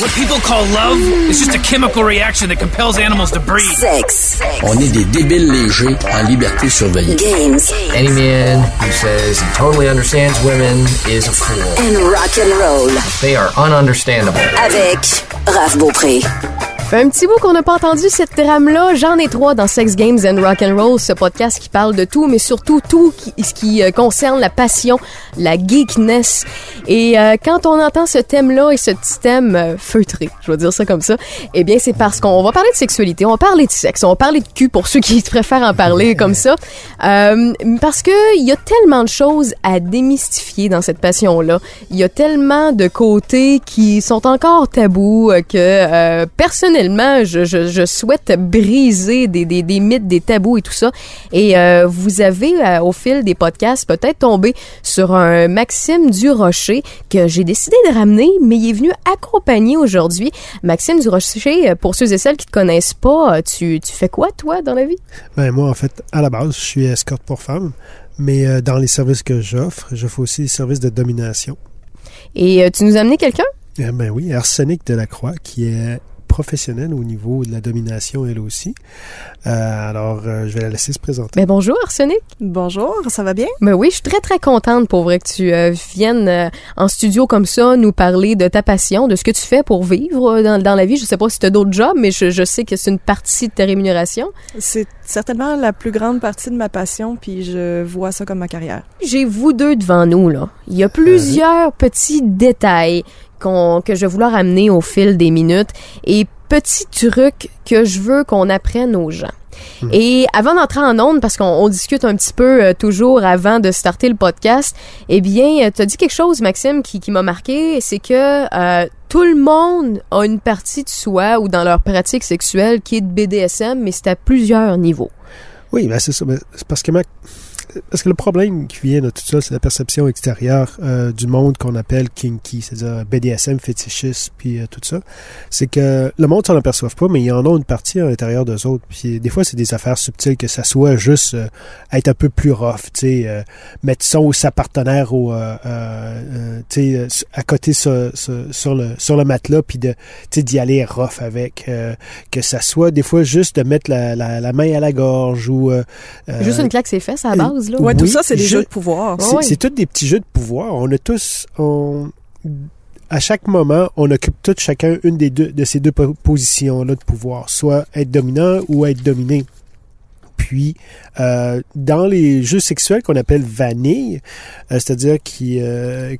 What people call love is just a chemical reaction that compels animals to breed. Sex. On est des débiles légers en liberté surveillée. Games. Any man who says he totally understands women is a fool. And rock and roll. They are ununderstandable. Avec Raph Beaupré. Fait un petit bout qu'on n'a pas entendu cette trame-là. J'en ai trois dans Sex Games and Rock and Roll, ce podcast qui parle de tout, mais surtout tout qui, ce qui euh, concerne la passion, la geekness. Et euh, quand on entend ce thème-là et ce petit thème euh, feutré, je vais dire ça comme ça, eh bien c'est parce qu'on va parler de sexualité, on va parler de sexe, on va parler de cul pour ceux qui préfèrent en parler comme ça, Euh, parce que il y a tellement de choses à démystifier dans cette passion-là. Il y a tellement de côtés qui sont encore tabous euh, que euh, personnellement, je, je, je souhaite briser des, des, des mythes, des tabous et tout ça. Et euh, vous avez, euh, au fil des podcasts, peut-être tombé sur un Maxime Durocher que j'ai décidé de ramener, mais il est venu accompagner aujourd'hui. Maxime Durocher, euh, pour ceux et celles qui te connaissent pas, tu, tu fais quoi, toi, dans la vie? Ben, moi, en fait, à la base, je suis escorte pour femmes, mais dans les services que j'offre, je fais aussi des services de domination. Et tu nous as amené quelqu'un? Eh ben oui, Arsenic Delacroix, qui est professionnelle au niveau de la domination, elle aussi. Euh, alors, euh, je vais la laisser se présenter. Ben bonjour, Arsenic. Bonjour, ça va bien? Ben oui, je suis très très contente pour vrai que tu euh, viennes euh, en studio comme ça nous parler de ta passion, de ce que tu fais pour vivre dans, dans la vie. Je sais pas si tu as d'autres jobs, mais je, je sais que c'est une partie de ta rémunération. C'est certainement la plus grande partie de ma passion, puis je vois ça comme ma carrière. J'ai vous deux devant nous là. Il y a plusieurs petits détails qu'on que je vais vouloir amener au fil des minutes et petits trucs que je veux qu'on apprenne aux gens. Et avant d'entrer en onde, parce qu'on on discute un petit peu euh, toujours avant de starter le podcast, eh bien, tu as dit quelque chose, Maxime, qui, qui m'a marqué, c'est que euh, tout le monde a une partie de soi ou dans leur pratique sexuelle qui est de BDSM, mais c'est à plusieurs niveaux. Oui, ben c'est ça. Ben, c'est parce que ma- Parce que le problème qui vient de tout ça, c'est la perception extérieure euh, du monde qu'on appelle kinky, c'est-à-dire BDSM, fétichiste, puis euh, tout ça. C'est que le monde s'en aperçoit pas, mais ils en ont une partie à l'intérieur d'eux autres. Puis des fois, c'est des affaires subtiles, que ça soit juste euh, être un peu plus rough, tu sais, euh, mettre son ou sa partenaire au, euh, euh, tu sais, à côté sur, sur, sur le, sur le matelas, puis de, d'y aller rough avec. euh, que ça soit des fois juste de mettre la, la, la main à la gorge ou... euh, Juste une claque ses fesses à la base, là. Ouais, tout ça, c'est des je- jeux de pouvoir. C'est tous des petits jeux de pouvoir. On a tous, on, à chaque moment, on occupe tous chacun une des deux de ces deux po- positions-là de pouvoir, soit être dominant ou être dominé. Puis, euh, dans les jeux sexuels qu'on appelle vanille, euh, c'est-à-dire euh,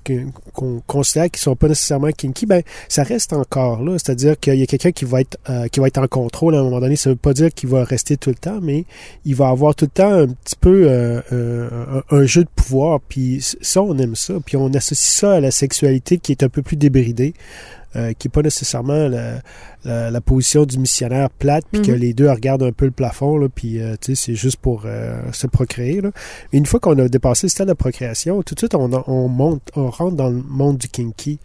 qu'on considère qu'ils sont pas nécessairement kinky, ben ça reste encore là. C'est-à-dire qu'il y a quelqu'un qui va être qui va être en contrôle à un moment donné. Ça veut pas dire qu'il va rester tout le temps, mais il va avoir tout le temps un petit peu un, un jeu de pouvoir. Puis ça, on aime ça. Puis on associe ça à la sexualité qui est un peu plus débridée. qui est pas nécessairement la, la, la position du missionnaire plate, puis que Mhm. les deux regardent un peu le plafond, là, puis euh, c'est juste pour euh, se procréer. Là. Mais une fois qu'on a dépassé le stade de procréation, tout de suite, on, on monte, on rentre dans le monde du kinky.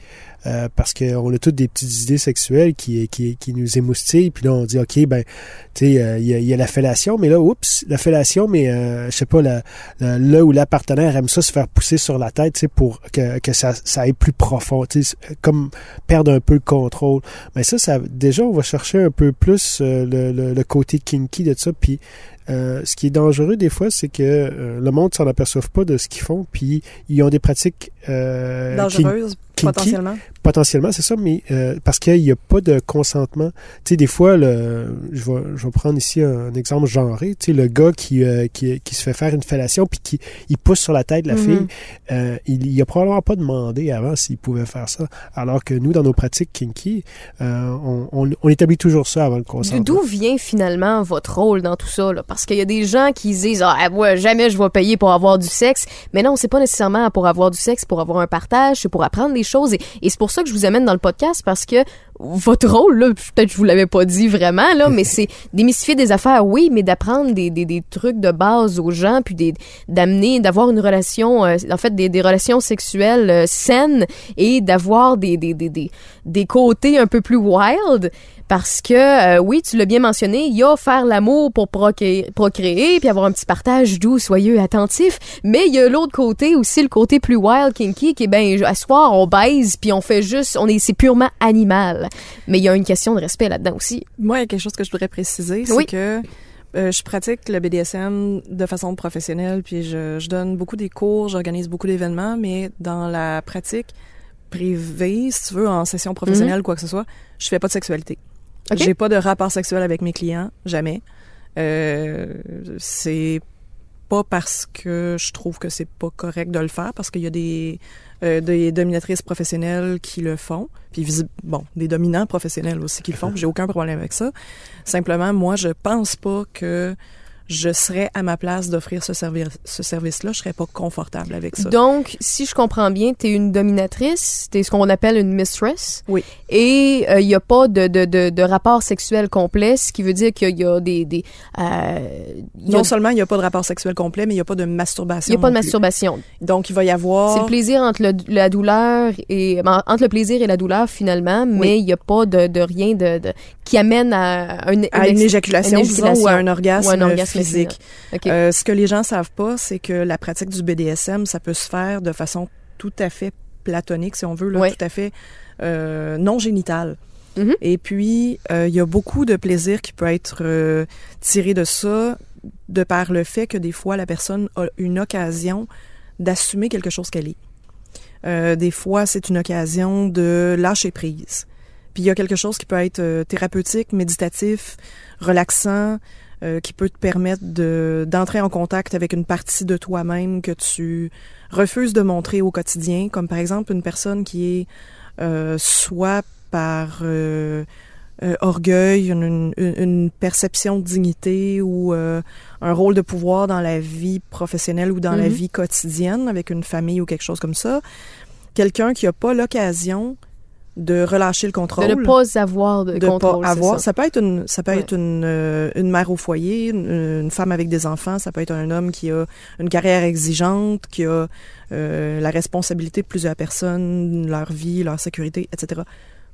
euh, parce qu'on a toutes des petites idées sexuelles qui, qui, qui nous émoustillent. Puis là, on dit, OK, ben, tu sais, euh, il y, a, il y a la fellation, mais là, oups, la fellation, mais euh, je sais pas, la, la- là où la partenaire aime ça se faire pousser sur la tête, tu sais, pour que, que ça, ça aille plus profond, tu sais, comme perdre un peu le contrôle. Mais ça, ça déjà, on va chercher un peu plus euh, le, le, le côté kinky de ça. Puis euh, ce qui est dangereux des fois, c'est que euh, le monde s'en aperçoive pas de ce qu'ils font, puis ils ont des pratiques euh, kin- Dangereuse, kinky. potentiellement. potentiellement, c'est ça, mais euh, parce qu'il n'y a pas de consentement. Tu sais, des fois, le, je, vais, je vais prendre ici un, exemple genré. Tu sais, le gars qui, euh, qui, qui se fait faire une fellation puis qui il pousse sur la tête de la Mhm. fille, euh, il, il a probablement pas demandé avant s'il pouvait faire ça. Alors que nous, dans nos pratiques kinky, euh, on, on, on établit toujours ça avant le consentement. D'où vient finalement votre rôle dans tout ça? Là? Parce qu'il y a des gens qui se disent Ah, moi, jamais je vais payer pour avoir du sexe. Mais non, c'est pas nécessairement pour avoir du sexe, pour avoir un partage, c'est pour apprendre des choses. Et, c'est pour ça que je vous amène dans le podcast parce que votre rôle, là, peut-être je vous l'avais pas dit vraiment, là, mais c'est démystifier des affaires, oui, mais d'apprendre des, des, des trucs de base aux gens, puis d'amener, d'avoir une relation, euh, en fait, des, relations sexuelles euh, saines et d'avoir des, des, des, des côtés un peu plus wild. Parce que, euh, oui, tu l'as bien mentionné, il y a faire l'amour pour procréer, procréer, puis avoir un petit partage doux, soyeux, attentif. Mais il y a l'autre côté aussi, le côté plus wild, kinky, qui est ben, à soir, on baise, puis on fait juste, on est, c'est purement animal. Mais il y a une question de respect là-dedans aussi. Moi, il y a quelque chose que je voudrais préciser, c'est Oui. que euh, je pratique le BDSM de façon professionnelle, puis je, je donne beaucoup des cours, j'organise beaucoup d'événements, mais dans la pratique privée, si tu veux, en session professionnelle, quoi que ce soit, je fais pas de sexualité. Ok. J'ai pas de rapport sexuel avec mes clients, jamais. Euh, c'est pas parce que je trouve que c'est pas correct de le faire, parce qu'il y a des, euh, des dominatrices professionnelles qui le font, puis bon, des dominants professionnels aussi qui le font. J'ai aucun problème avec ça. Simplement, moi, je pense pas que je serais à ma place d'offrir ce, service ce service-là. Je serais pas confortable avec ça. Donc, si je comprends bien, t'es une dominatrice, t'es ce qu'on appelle une mistress. Oui. Et il n'y a pas de, de, de, de rapport sexuel complet, ce qui veut dire qu'il y a des... des euh, il y a- non seulement il n'y a pas de rapport sexuel complet, mais il n'y a pas de il masturbation. y a pas de plus. masturbation. Donc, il va y avoir... C'est le plaisir entre le- la douleur et ben, entre le plaisir et la douleur finalement, mais il n'y a pas de, de rien de, de- qui amène à, un- à une éjaculation, une disons, ou éjaculation. à un orgasme, Ou un orgasme physique. Euh, ce que les gens savent pas, c'est que la pratique du BDSM, ça peut se faire de façon tout à fait platonique, si on veut, là, Ouais. tout à fait euh, non génitale. Mhm. Et puis, euh, il y a beaucoup de plaisir qui peut être euh, tiré de ça, de par le fait que des fois, la personne a une occasion d'assumer quelque chose qu'elle est. Euh, des fois, c'est une occasion de lâcher prise. Puis il y a quelque chose qui peut être euh, thérapeutique, méditatif, relaxant, euh, qui peut te permettre de d'entrer en contact avec une partie de toi-même que tu refuses de montrer au quotidien, comme par exemple une personne qui est euh, soit par euh, euh, orgueil, une, une- une perception de dignité ou euh, un rôle de pouvoir dans la vie professionnelle ou dans la Mhm. vie quotidienne avec une famille ou quelque chose comme ça. Quelqu'un qui n'a pas l'occasion de relâcher le de contrôle ne pas avoir de, de contrôle. pas avoir. ça. Ça. peut être une, ça peut Ouais. être une, euh, une mère au foyer, une, une femme avec des enfants. Ça peut être un homme qui a une carrière exigeante, qui a euh, la responsabilité de plusieurs personnes, leur vie, leur sécurité, etc.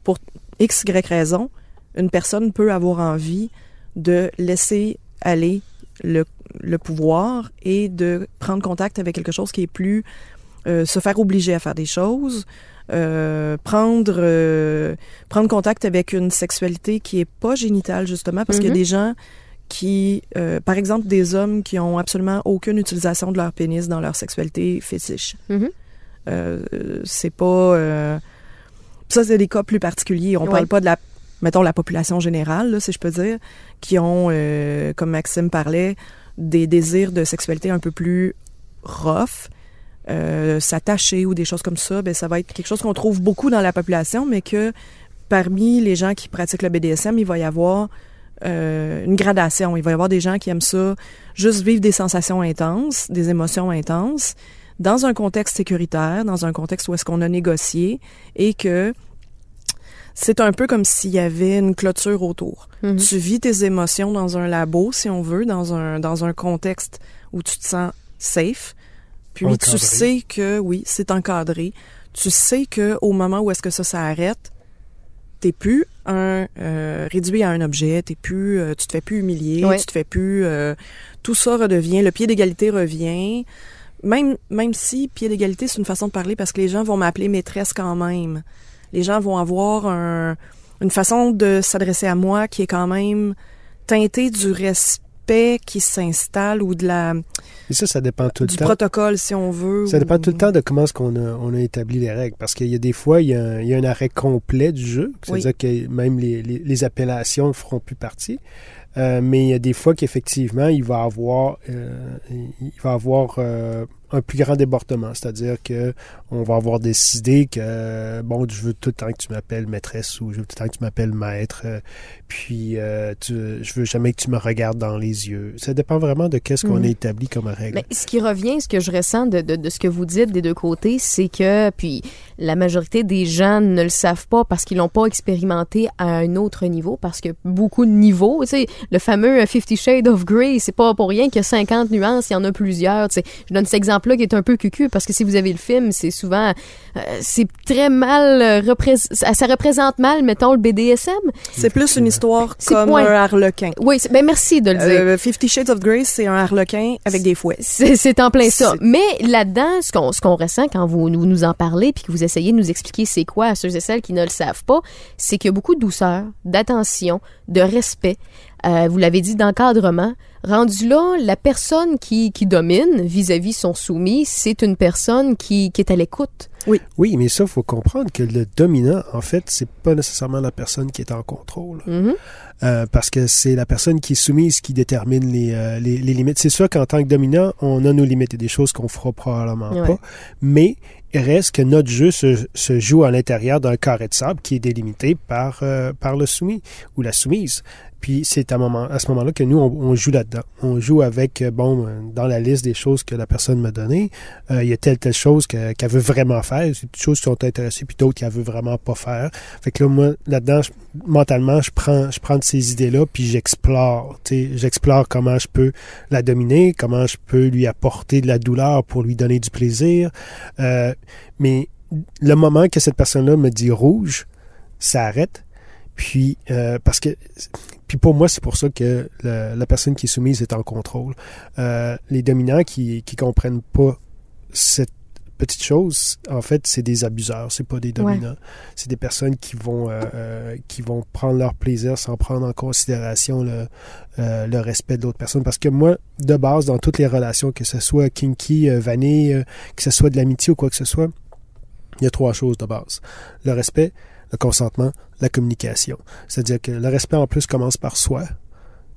Pour x, y raison, une personne peut avoir envie de laisser aller le, le pouvoir et de prendre contact avec quelque chose qui est plus euh, se faire obliger à faire des choses, euh, prendre euh, prendre contact avec une sexualité qui est pas génitale justement parce qu'il y a Mhm. des gens qui euh, par exemple des hommes qui ont absolument aucune utilisation de leur pénis dans leur sexualité fétiche. Mhm. Euh, c'est pas euh, ça c'est des cas plus particuliers, on Ouais. parle pas de la mettons la population générale là, si je peux dire qui ont comme Maxime parlait des désirs de sexualité un peu plus rough euh, s'attacher ou des choses comme ça, ben ça va être quelque chose qu'on trouve beaucoup dans la population, mais que parmi les gens qui pratiquent le BDSM, il va y avoir euh, une gradation. Il va y avoir des gens qui aiment ça, juste vivre des sensations intenses, des émotions intenses, dans un contexte sécuritaire, dans un contexte où est-ce qu'on a négocié et que c'est un peu comme s'il y avait une clôture autour. Mhm. Tu vis tes émotions dans un labo, si on veut, dans un, dans un contexte où tu te sens safe. Puis Encadré. tu sais que, oui, c'est encadré. Tu sais que au moment où est-ce que ça s'arrête, t'es plus un euh, réduit à un objet, t'es plus, euh, tu te fais plus humilier, Ouais. tu te fais plus, euh, tout ça redevient, le pied d'égalité revient. Même, même si pied d'égalité c'est une façon de parler parce que les gens vont m'appeler maîtresse quand même. Les gens vont avoir un, une façon de s'adresser à moi qui est quand même teintée du respect qui s'installe ou de la Et ça, ça dépend tout le du temps. protocole si on veut. Ça dépend ou- tout le temps de comment est-ce qu'on a, on a établi les règles. Parce qu'il y a des fois, il y a un, il y a un arrêt complet du jeu. C'est-à-dire que même les, les, les appellations ne feront plus partie. Euh, mais il y a des fois qu'effectivement, il va avoir, euh, il va avoir euh, un plus grand débordement. C'est-à-dire que on va avoir décidé que, bon, je veux tout le temps que tu m'appelles maîtresse ou je veux tout le temps que tu m'appelles maître. euh, puis, euh, tu, je veux jamais que tu me regardes dans les yeux. Ça dépend vraiment de qu'est-ce qu'on Mhm. a établi comme règle. Mais ce qui revient, ce que je ressens de, de, de ce que vous dites des deux côtés, c'est que, puis la majorité des gens ne le savent pas parce qu'ils l'ont pas expérimenté à un autre niveau, parce que beaucoup de niveaux, tu sais, le fameux euh, Fifty Shades of Grey, c'est pas pour rien qu'il y a 50 nuances, il y en a plusieurs, tu sais. Je donne cet exemple qui est un peu cucu parce que si vous avez le film, c'est souvent euh, c'est très mal euh, représ- ça représente mal mettons le BDSM. C'est plus une histoire C'est comme point. un harlequin. Oui, ben merci de le dire. Euh, Fifty Shades of Grey, c'est un harlequin avec des fouets. C'est c'est en plein ça. Mais là-dedans, ce qu'on ce qu'on ressent quand vous nous, nous en parlez puis que vous essayez de nous expliquer c'est quoi à ceux et celles qui ne le savent pas, c'est qu'il y a beaucoup de douceur, d'attention, de respect. euh, vous l'avez dit, d'encadrement. Rendu là, la personne qui, qui domine vis-à-vis son soumis, c'est une personne qui, qui est à l'écoute. Oui, mais ça, faut comprendre que le dominant, en fait, c'est pas nécessairement la personne qui est en contrôle. Mhm. Euh, parce que c'est la personne qui est soumise qui détermine les, euh, les, les limites. C'est sûr qu'en tant que dominant, on a nos limites. Il a des choses qu'on fera probablement Ouais. pas. Mais il reste que notre jeu se, se joue à l'intérieur d'un carré de sable qui est délimité par, euh, par le soumis ou la soumise. Puis c'est à, ce moment-là que nous, on, joue là-dedans. On joue avec, euh, bon, euh, dans la liste des choses que la personne m'a données, euh, il y a telle, telle chose que- qu'elle veut vraiment faire. C'est des choses qui sont intéressées, puis d'autres qu'elle veut vraiment pas faire. Fait que là, moi, là-dedans, mentalement, je prends, je prends de ces idées-là, puis j'explore. J'explore comment je peux la dominer, comment je peux lui apporter de la douleur pour lui donner du plaisir. Mais le moment que cette personne-là me dit rouge, ça arrête. Puis, parce que, puis pour moi, c'est pour ça que la personne qui est soumise est en contrôle. Euh, les dominants qui, qui comprennent pas cette petite chose, en fait, c'est des abuseurs, c'est pas des dominants. C'est des personnes qui vont, euh, euh, qui vont prendre leur plaisir sans prendre en considération le, euh, le respect de l'autre personne. Parce que moi, de base, dans toutes les relations, que ce soit kinky, vanille, que ce soit de l'amitié ou quoi que ce soit, il y a trois choses de base. Le respect, le consentement, la communication. C'est-à-dire que le respect, en plus, commence par soi.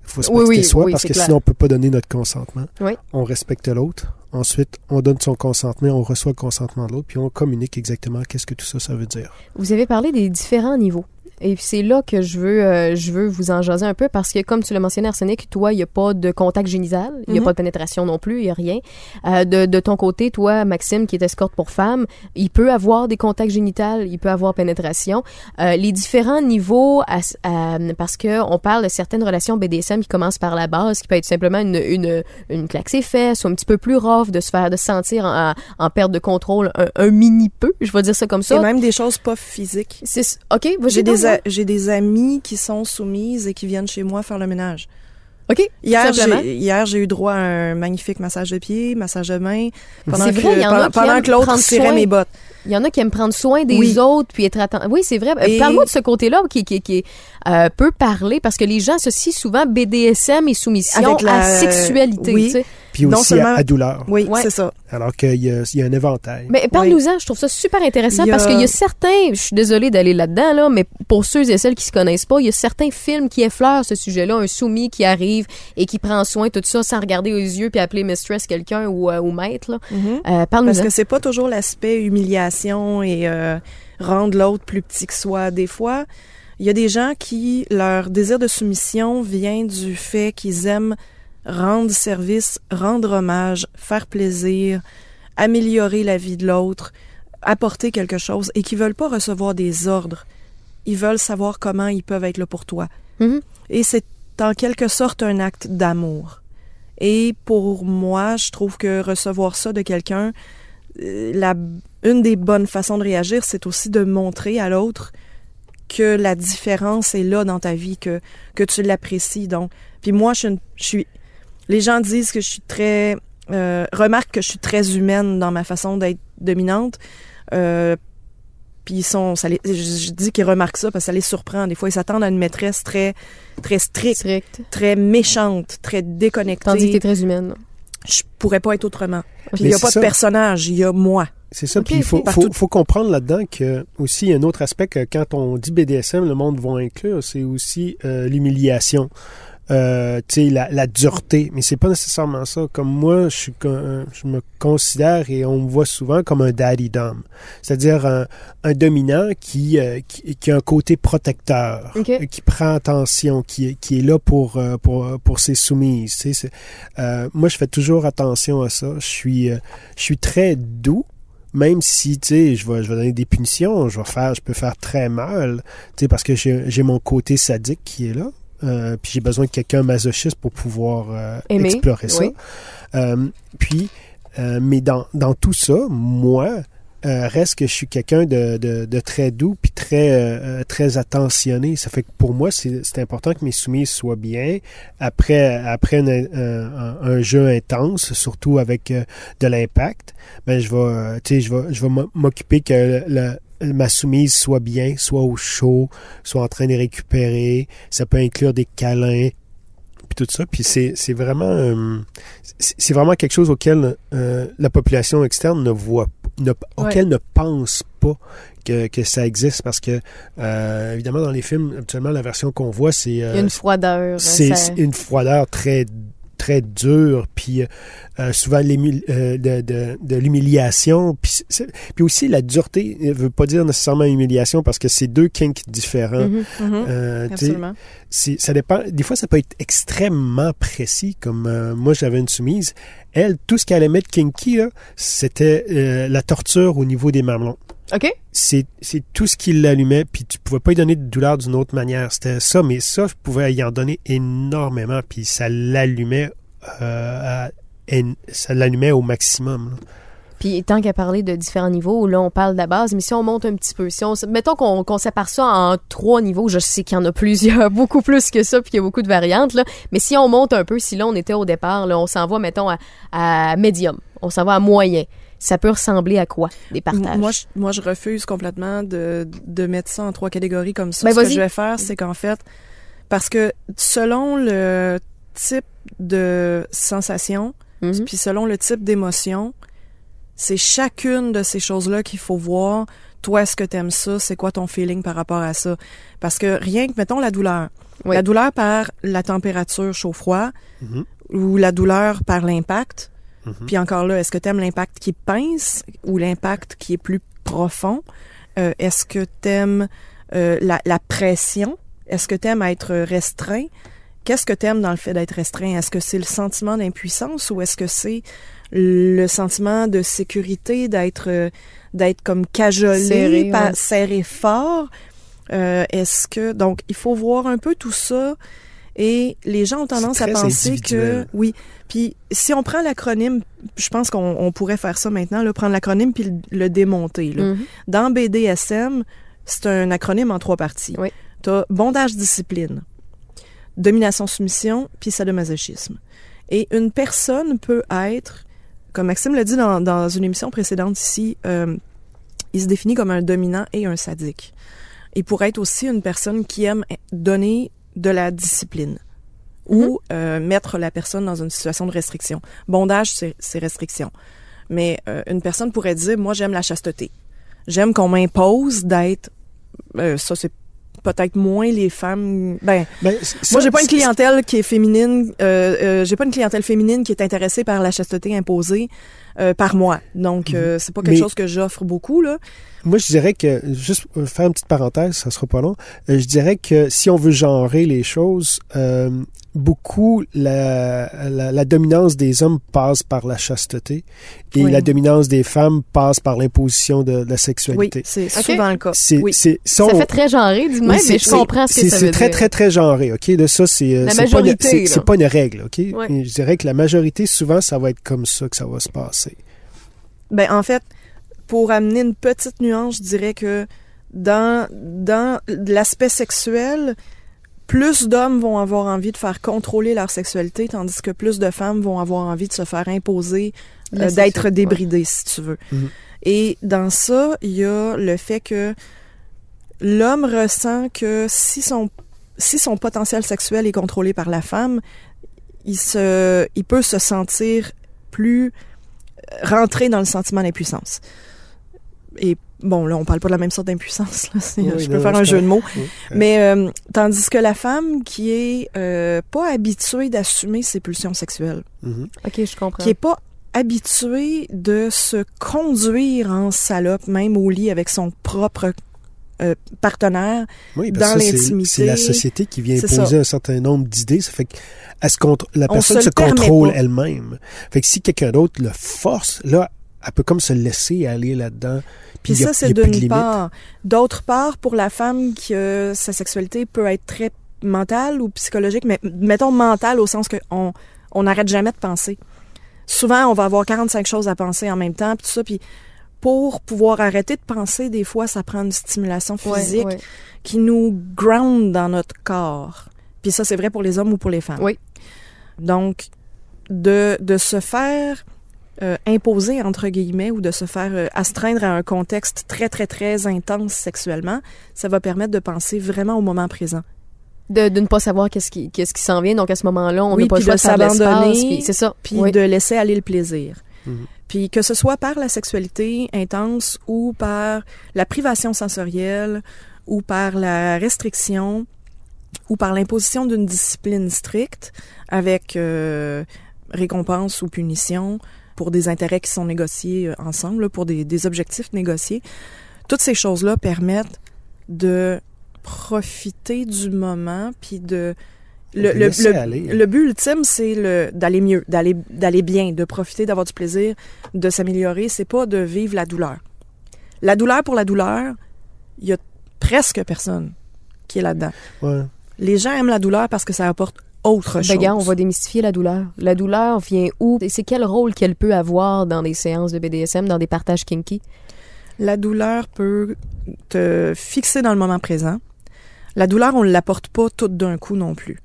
Il faut se Oui, respecter oui, soi oui, parce que clair. sinon, on peut pas donner notre consentement. On respecte l'autre. Ensuite, on donne son consentement, on reçoit le consentement de l'autre, puis on communique exactement qu'est-ce que tout ça, ça veut dire. Vous avez parlé des différents niveaux. Et c'est là que je veux, euh, je veux vous en jaser un peu parce que, comme tu l'as mentionné, Arsenic, toi, il n'y a pas de contact génital, il n'y a Mhm. pas de pénétration non plus, il n'y a rien. Euh, de, de ton côté, toi, Maxime, qui est escorte pour femmes, il peut avoir des contacts génitales, il peut avoir pénétration. Euh, les différents niveaux, à- à- parce que on parle de certaines relations BDSM qui commencent par la base, qui peut être simplement une, une, une claque ses fesses, ou un petit peu plus rough, de se faire, de se sentir en, en perte de contrôle un, un mini peu, je vais dire ça comme Et ça. même des choses pas physiques. OK, J'ai des. A- j'ai des amis qui sont soumises et qui viennent chez moi faire le ménage. OK, Hier, j'ai, hier, j'ai eu droit à un magnifique massage de pied, massage de main, pendant C'est que, vrai, il y en a pendant, qui pendant aiment que l'autre mes bottes. Il y en a qui aiment prendre soin des Oui. autres puis être attentif. Oui, c'est vrai. Euh, Et- Parle-moi de ce côté-là qui, qui, qui euh, peut parler parce que les gens associent souvent BDSM et soumission Avec la- à sexualité. oui. tu sais. Puis Non aussi à- seulement- à, douleur. Oui, Ouais. c'est ça. Alors qu'il y, a- il y a un éventail. Mais parle-nous-en, je trouve ça super intéressant a- parce qu'il y a certains, je suis désolée d'aller là-dedans, là, mais pour ceux et celles qui se connaissent pas, il y a certains films qui effleurent ce sujet-là, un soumis qui arrive et qui prend soin de tout ça sans regarder aux yeux puis appeler mistress quelqu'un ou, euh, ou maître. Là. Mhm. Euh, Parce parle-nous-en. que c'est pas toujours l'aspect humiliation et euh, rendre l'autre plus petit que soi. Des fois, il y a des gens qui, leur désir de soumission vient du fait qu'ils aiment rendre service, rendre hommage, faire plaisir, améliorer la vie de l'autre, apporter quelque chose et qui veulent pas recevoir des ordres. Ils veulent savoir comment ils peuvent être là pour toi. Mhm. Et c'est en quelque sorte un acte d'amour. Et pour moi, je trouve que recevoir ça de quelqu'un, euh, la, une des bonnes façons de réagir, c'est aussi de montrer à l'autre que la différence est là dans ta vie, que, que tu l'apprécies. Donc, puis moi, je, je suis. Les gens disent que je suis très. Euh, remarquent que je suis très humaine dans ma façon d'être dominante. Euh, puis ils sont, ça les- je, je dis qu'ils remarquent ça parce que ça les surprend. Des fois, ils s'attendent à une maîtresse très, très stricte, Strict. très méchante, très déconnectée. Tandis que t'es très humaine. Je pourrais pas être autrement. Puis il Mais y a pas ça. de personnage, il y a moi. C'est ça. Puis il faut, comprendre là-dedans que aussi il y a un autre aspect que quand on dit BDSM, le monde va inclure, c'est aussi euh, l'humiliation. Euh, tu sais, la, la dureté, mais c'est pas nécessairement ça. Comme moi, je suis, con- je me considère et on me voit souvent comme un daddy dom, c'est-à-dire un, un dominant qui, euh, qui qui a un côté protecteur, Ok. euh, qui prend attention, qui est qui est là pour euh, pour pour ses soumises. Euh, moi, je fais toujours attention à ça. Je suis euh, je suis très doux même si tu sais je vais je vais donner des punitions je vais faire je peux faire très mal tu sais parce que j'ai j'ai mon côté sadique qui est là euh, puis j'ai besoin de quelqu'un masochiste pour pouvoir euh, Aimer, explorer ça oui. Euh, puis mais dans, dans tout ça, moi, reste que je suis quelqu'un de, de, de très doux puis très très attentionné. Ça fait que pour moi, c'est important que mes soumises soient bien après après un, un- un jeu intense, surtout avec de l'impact. Ben je vais je vais je vais m'o- m'occuper que le- ma soumise soit bien, soit au chaud, soit en train de récupérer. Ça peut inclure des câlins puis tout ça. Puis c'est c'est vraiment euh, c'est vraiment quelque chose auquel euh, la population externe ne voit ne, auquel ne pense pas que, que ça existe parce que euh, évidemment dans les films habituellement la version qu'on voit c'est euh, une froideur. c'est ça- c'est une froideur très très dure puis euh, souvent euh, de, de, de l'humiliation puis, puis aussi la dureté ne veut pas dire nécessairement humiliation parce que c'est deux kinks différents. Euh, Absolument. c'est- ça dépend. Des fois, ça peut être extrêmement précis. Comme euh, moi, j'avais une soumise. Elle, tout ce qu'elle aimait de kinky, c'était euh, la torture au niveau des mamelons. OK? C'est tout ce qui l'allumait, puis tu pouvais pas lui donner de douleur d'une autre manière. C'était ça, mais ça, je pouvais y en donner énormément, puis ça l'allumait, euh, ça l'allumait au maximum. là. Puis tant qu'à parler de différents niveaux, là on parle de la base, mais si on monte un petit peu, si on mettons qu'on sépare ça en trois niveaux, je sais qu'il y en a plusieurs, beaucoup plus que ça, puis qu'il y a beaucoup de variantes là. Mais si on monte un peu, si là on était au départ, là, on s'envoie mettons à, à médium, on s'envoie à moyen. Ça peut ressembler à quoi des partages? Moi, je, moi, je refuse complètement de, de mettre ça en trois catégories comme ça. Ben, Ce que je vais faire, c'est qu'en fait, parce que selon le type de sensation, Mhm. puis selon le type d'émotion, c'est chacune de ces choses-là qu'il faut voir. Toi, est-ce que t'aimes ça? C'est quoi ton feeling par rapport à ça? Parce que rien que, mettons, la douleur. Oui. La douleur par la température chaud-froid Mhm. ou la douleur par l'impact. Mhm. Puis encore là, est-ce que t'aimes l'impact qui pince ou l'impact qui est plus profond? Euh, est-ce que t'aimes euh, la, la pression? Est-ce que t'aimes être restreint? Qu'est-ce que t'aimes dans le fait d'être restreint? Est-ce que c'est le sentiment d'impuissance ou est-ce que c'est le sentiment de sécurité, d'être euh, d'être comme cajolé, Serré, ouais. serré fort? Euh, est-ce que donc il faut voir un peu tout ça et les gens ont tendance à penser que oui. Puis si on prend l'acronyme, je pense qu'on on pourrait faire ça maintenant, là, prendre l'acronyme puis le, le démonter. Là. Mhm. Dans BDSM, c'est un acronyme en trois parties. Oui. Tu as bondage discipline, domination soumission puis sadomasochisme. Et une personne peut être, comme Maxime l'a dit dans, dans une émission précédente ici, euh, il se définit comme un dominant et un sadique. Il pourrait être aussi une personne qui aime donner de la discipline ou euh, mettre la personne dans une situation de restriction. Bondage, c'est restriction. Mais euh, une personne pourrait dire, moi, j'aime la chasteté. J'aime qu'on m'impose d'être... euh, ça, c'est peut-être moins les femmes... Ben, Ben, moi, j'ai pas une clientèle qui est féminine. Euh, euh, j'ai pas une clientèle féminine qui est intéressée par la chasteté imposée euh, par moi. Donc, euh, c'est pas quelque Mais- chose que j'offre beaucoup là. Moi, je dirais que, juste pour faire une petite parenthèse, ça sera pas long, euh, je dirais que si on veut genrer les choses, euh, beaucoup la, la, la dominance des hommes passe par la chasteté et Oui. la dominance des femmes passe par l'imposition de, la Oui, sexualité. c'est Ok. souvent le cas. C'est, Oui. c'est, si Ça on- fait très genré du oui, même, c'est- mais je c'est- comprends ce que c'est- ça C'est veut très, dire. très, très genré, OK? De ça, c'est, euh, La c'est pas, une- c'est, c'est pas une règle, OK? Je dirais que la majorité, souvent, ça va être comme ça que ça va se passer. Ben, en fait, pour amener une petite nuance, je dirais que dans, dans l'aspect sexuel, plus d'hommes vont avoir envie de faire contrôler leur sexualité, tandis que plus de femmes vont avoir envie de se faire imposer, euh, d'être débridées, si tu veux. Mhm. Et dans ça, il y a le fait que l'homme ressent que si son, si son potentiel sexuel est contrôlé par la femme, il, se, il peut se sentir plus rentré dans le sentiment d'impuissance. Et bon, là, on parle pas de la même sorte d'impuissance. là. C'est- Oui, je non, peux faire un jeu de mots. Oui. Mais euh, tandis que la femme qui est euh, pas habituée d'assumer ses pulsions sexuelles, Mhm. Ok, je comprends. qui est pas habituée de se conduire en salope, même au lit avec son propre euh, partenaire, Oui, parce dans ça, l'intimité. C'est la société qui vient C'est imposer un certain nombre d'idées. Ça fait que elle se contr- la On personne se contrôle pas. elle-même. Fait que si quelqu'un d'autre le force, là, elle peut comme se laisser aller là-dedans. Puis ça, c'est d'une part. D'autre part, pour la femme qui euh, sa sexualité peut être très mentale ou psychologique, mais mettons mentale au sens que on on n'arrête jamais de penser. souvent, on va avoir 45 choses à penser en même temps, puis tout ça, puis pour pouvoir arrêter de penser, des fois, ça prend une stimulation Ouais, physique ouais. qui nous ground dans notre corps. Puis ça, c'est vrai pour les hommes ou pour les femmes. Oui. Donc, de, de se faire euh, imposer, entre guillemets, ou de se faire euh, astreindre à un contexte très, très, très intense sexuellement, ça va permettre de penser vraiment au moment présent. De, de ne pas savoir qu'est-ce qui, qu'est-ce qui s'en vient. Donc, à ce moment-là, on Oui, n'a pas le de s'abandonner, C'est ça. Puis Oui. de laisser aller le plaisir. Mhm. Puis que ce soit par la sexualité intense ou par la privation sensorielle ou par la restriction ou par l'imposition d'une discipline stricte avec euh, récompense ou punition pour des intérêts qui sont négociés euh, ensemble, là, pour des, des objectifs négociés. Toutes ces choses-là permettent de profiter du moment puis de le, le, le- aller. le but ultime c'est le d'aller mieux d'aller d'aller bien de profiter d'avoir du plaisir de s'améliorer c'est pas de vivre la douleur la douleur pour la douleur il y a presque personne qui est là-dedans Ouais. les gens aiment la douleur parce que ça apporte autre chose Ben, gars, on va démystifier la douleur. La douleur vient où? Et c'est quel rôle qu'elle peut avoir dans des séances de BDSM, dans des partages kinky? La douleur peut te fixer dans le moment présent. La douleur, on ne l'apporte pas toute d'un coup non plus.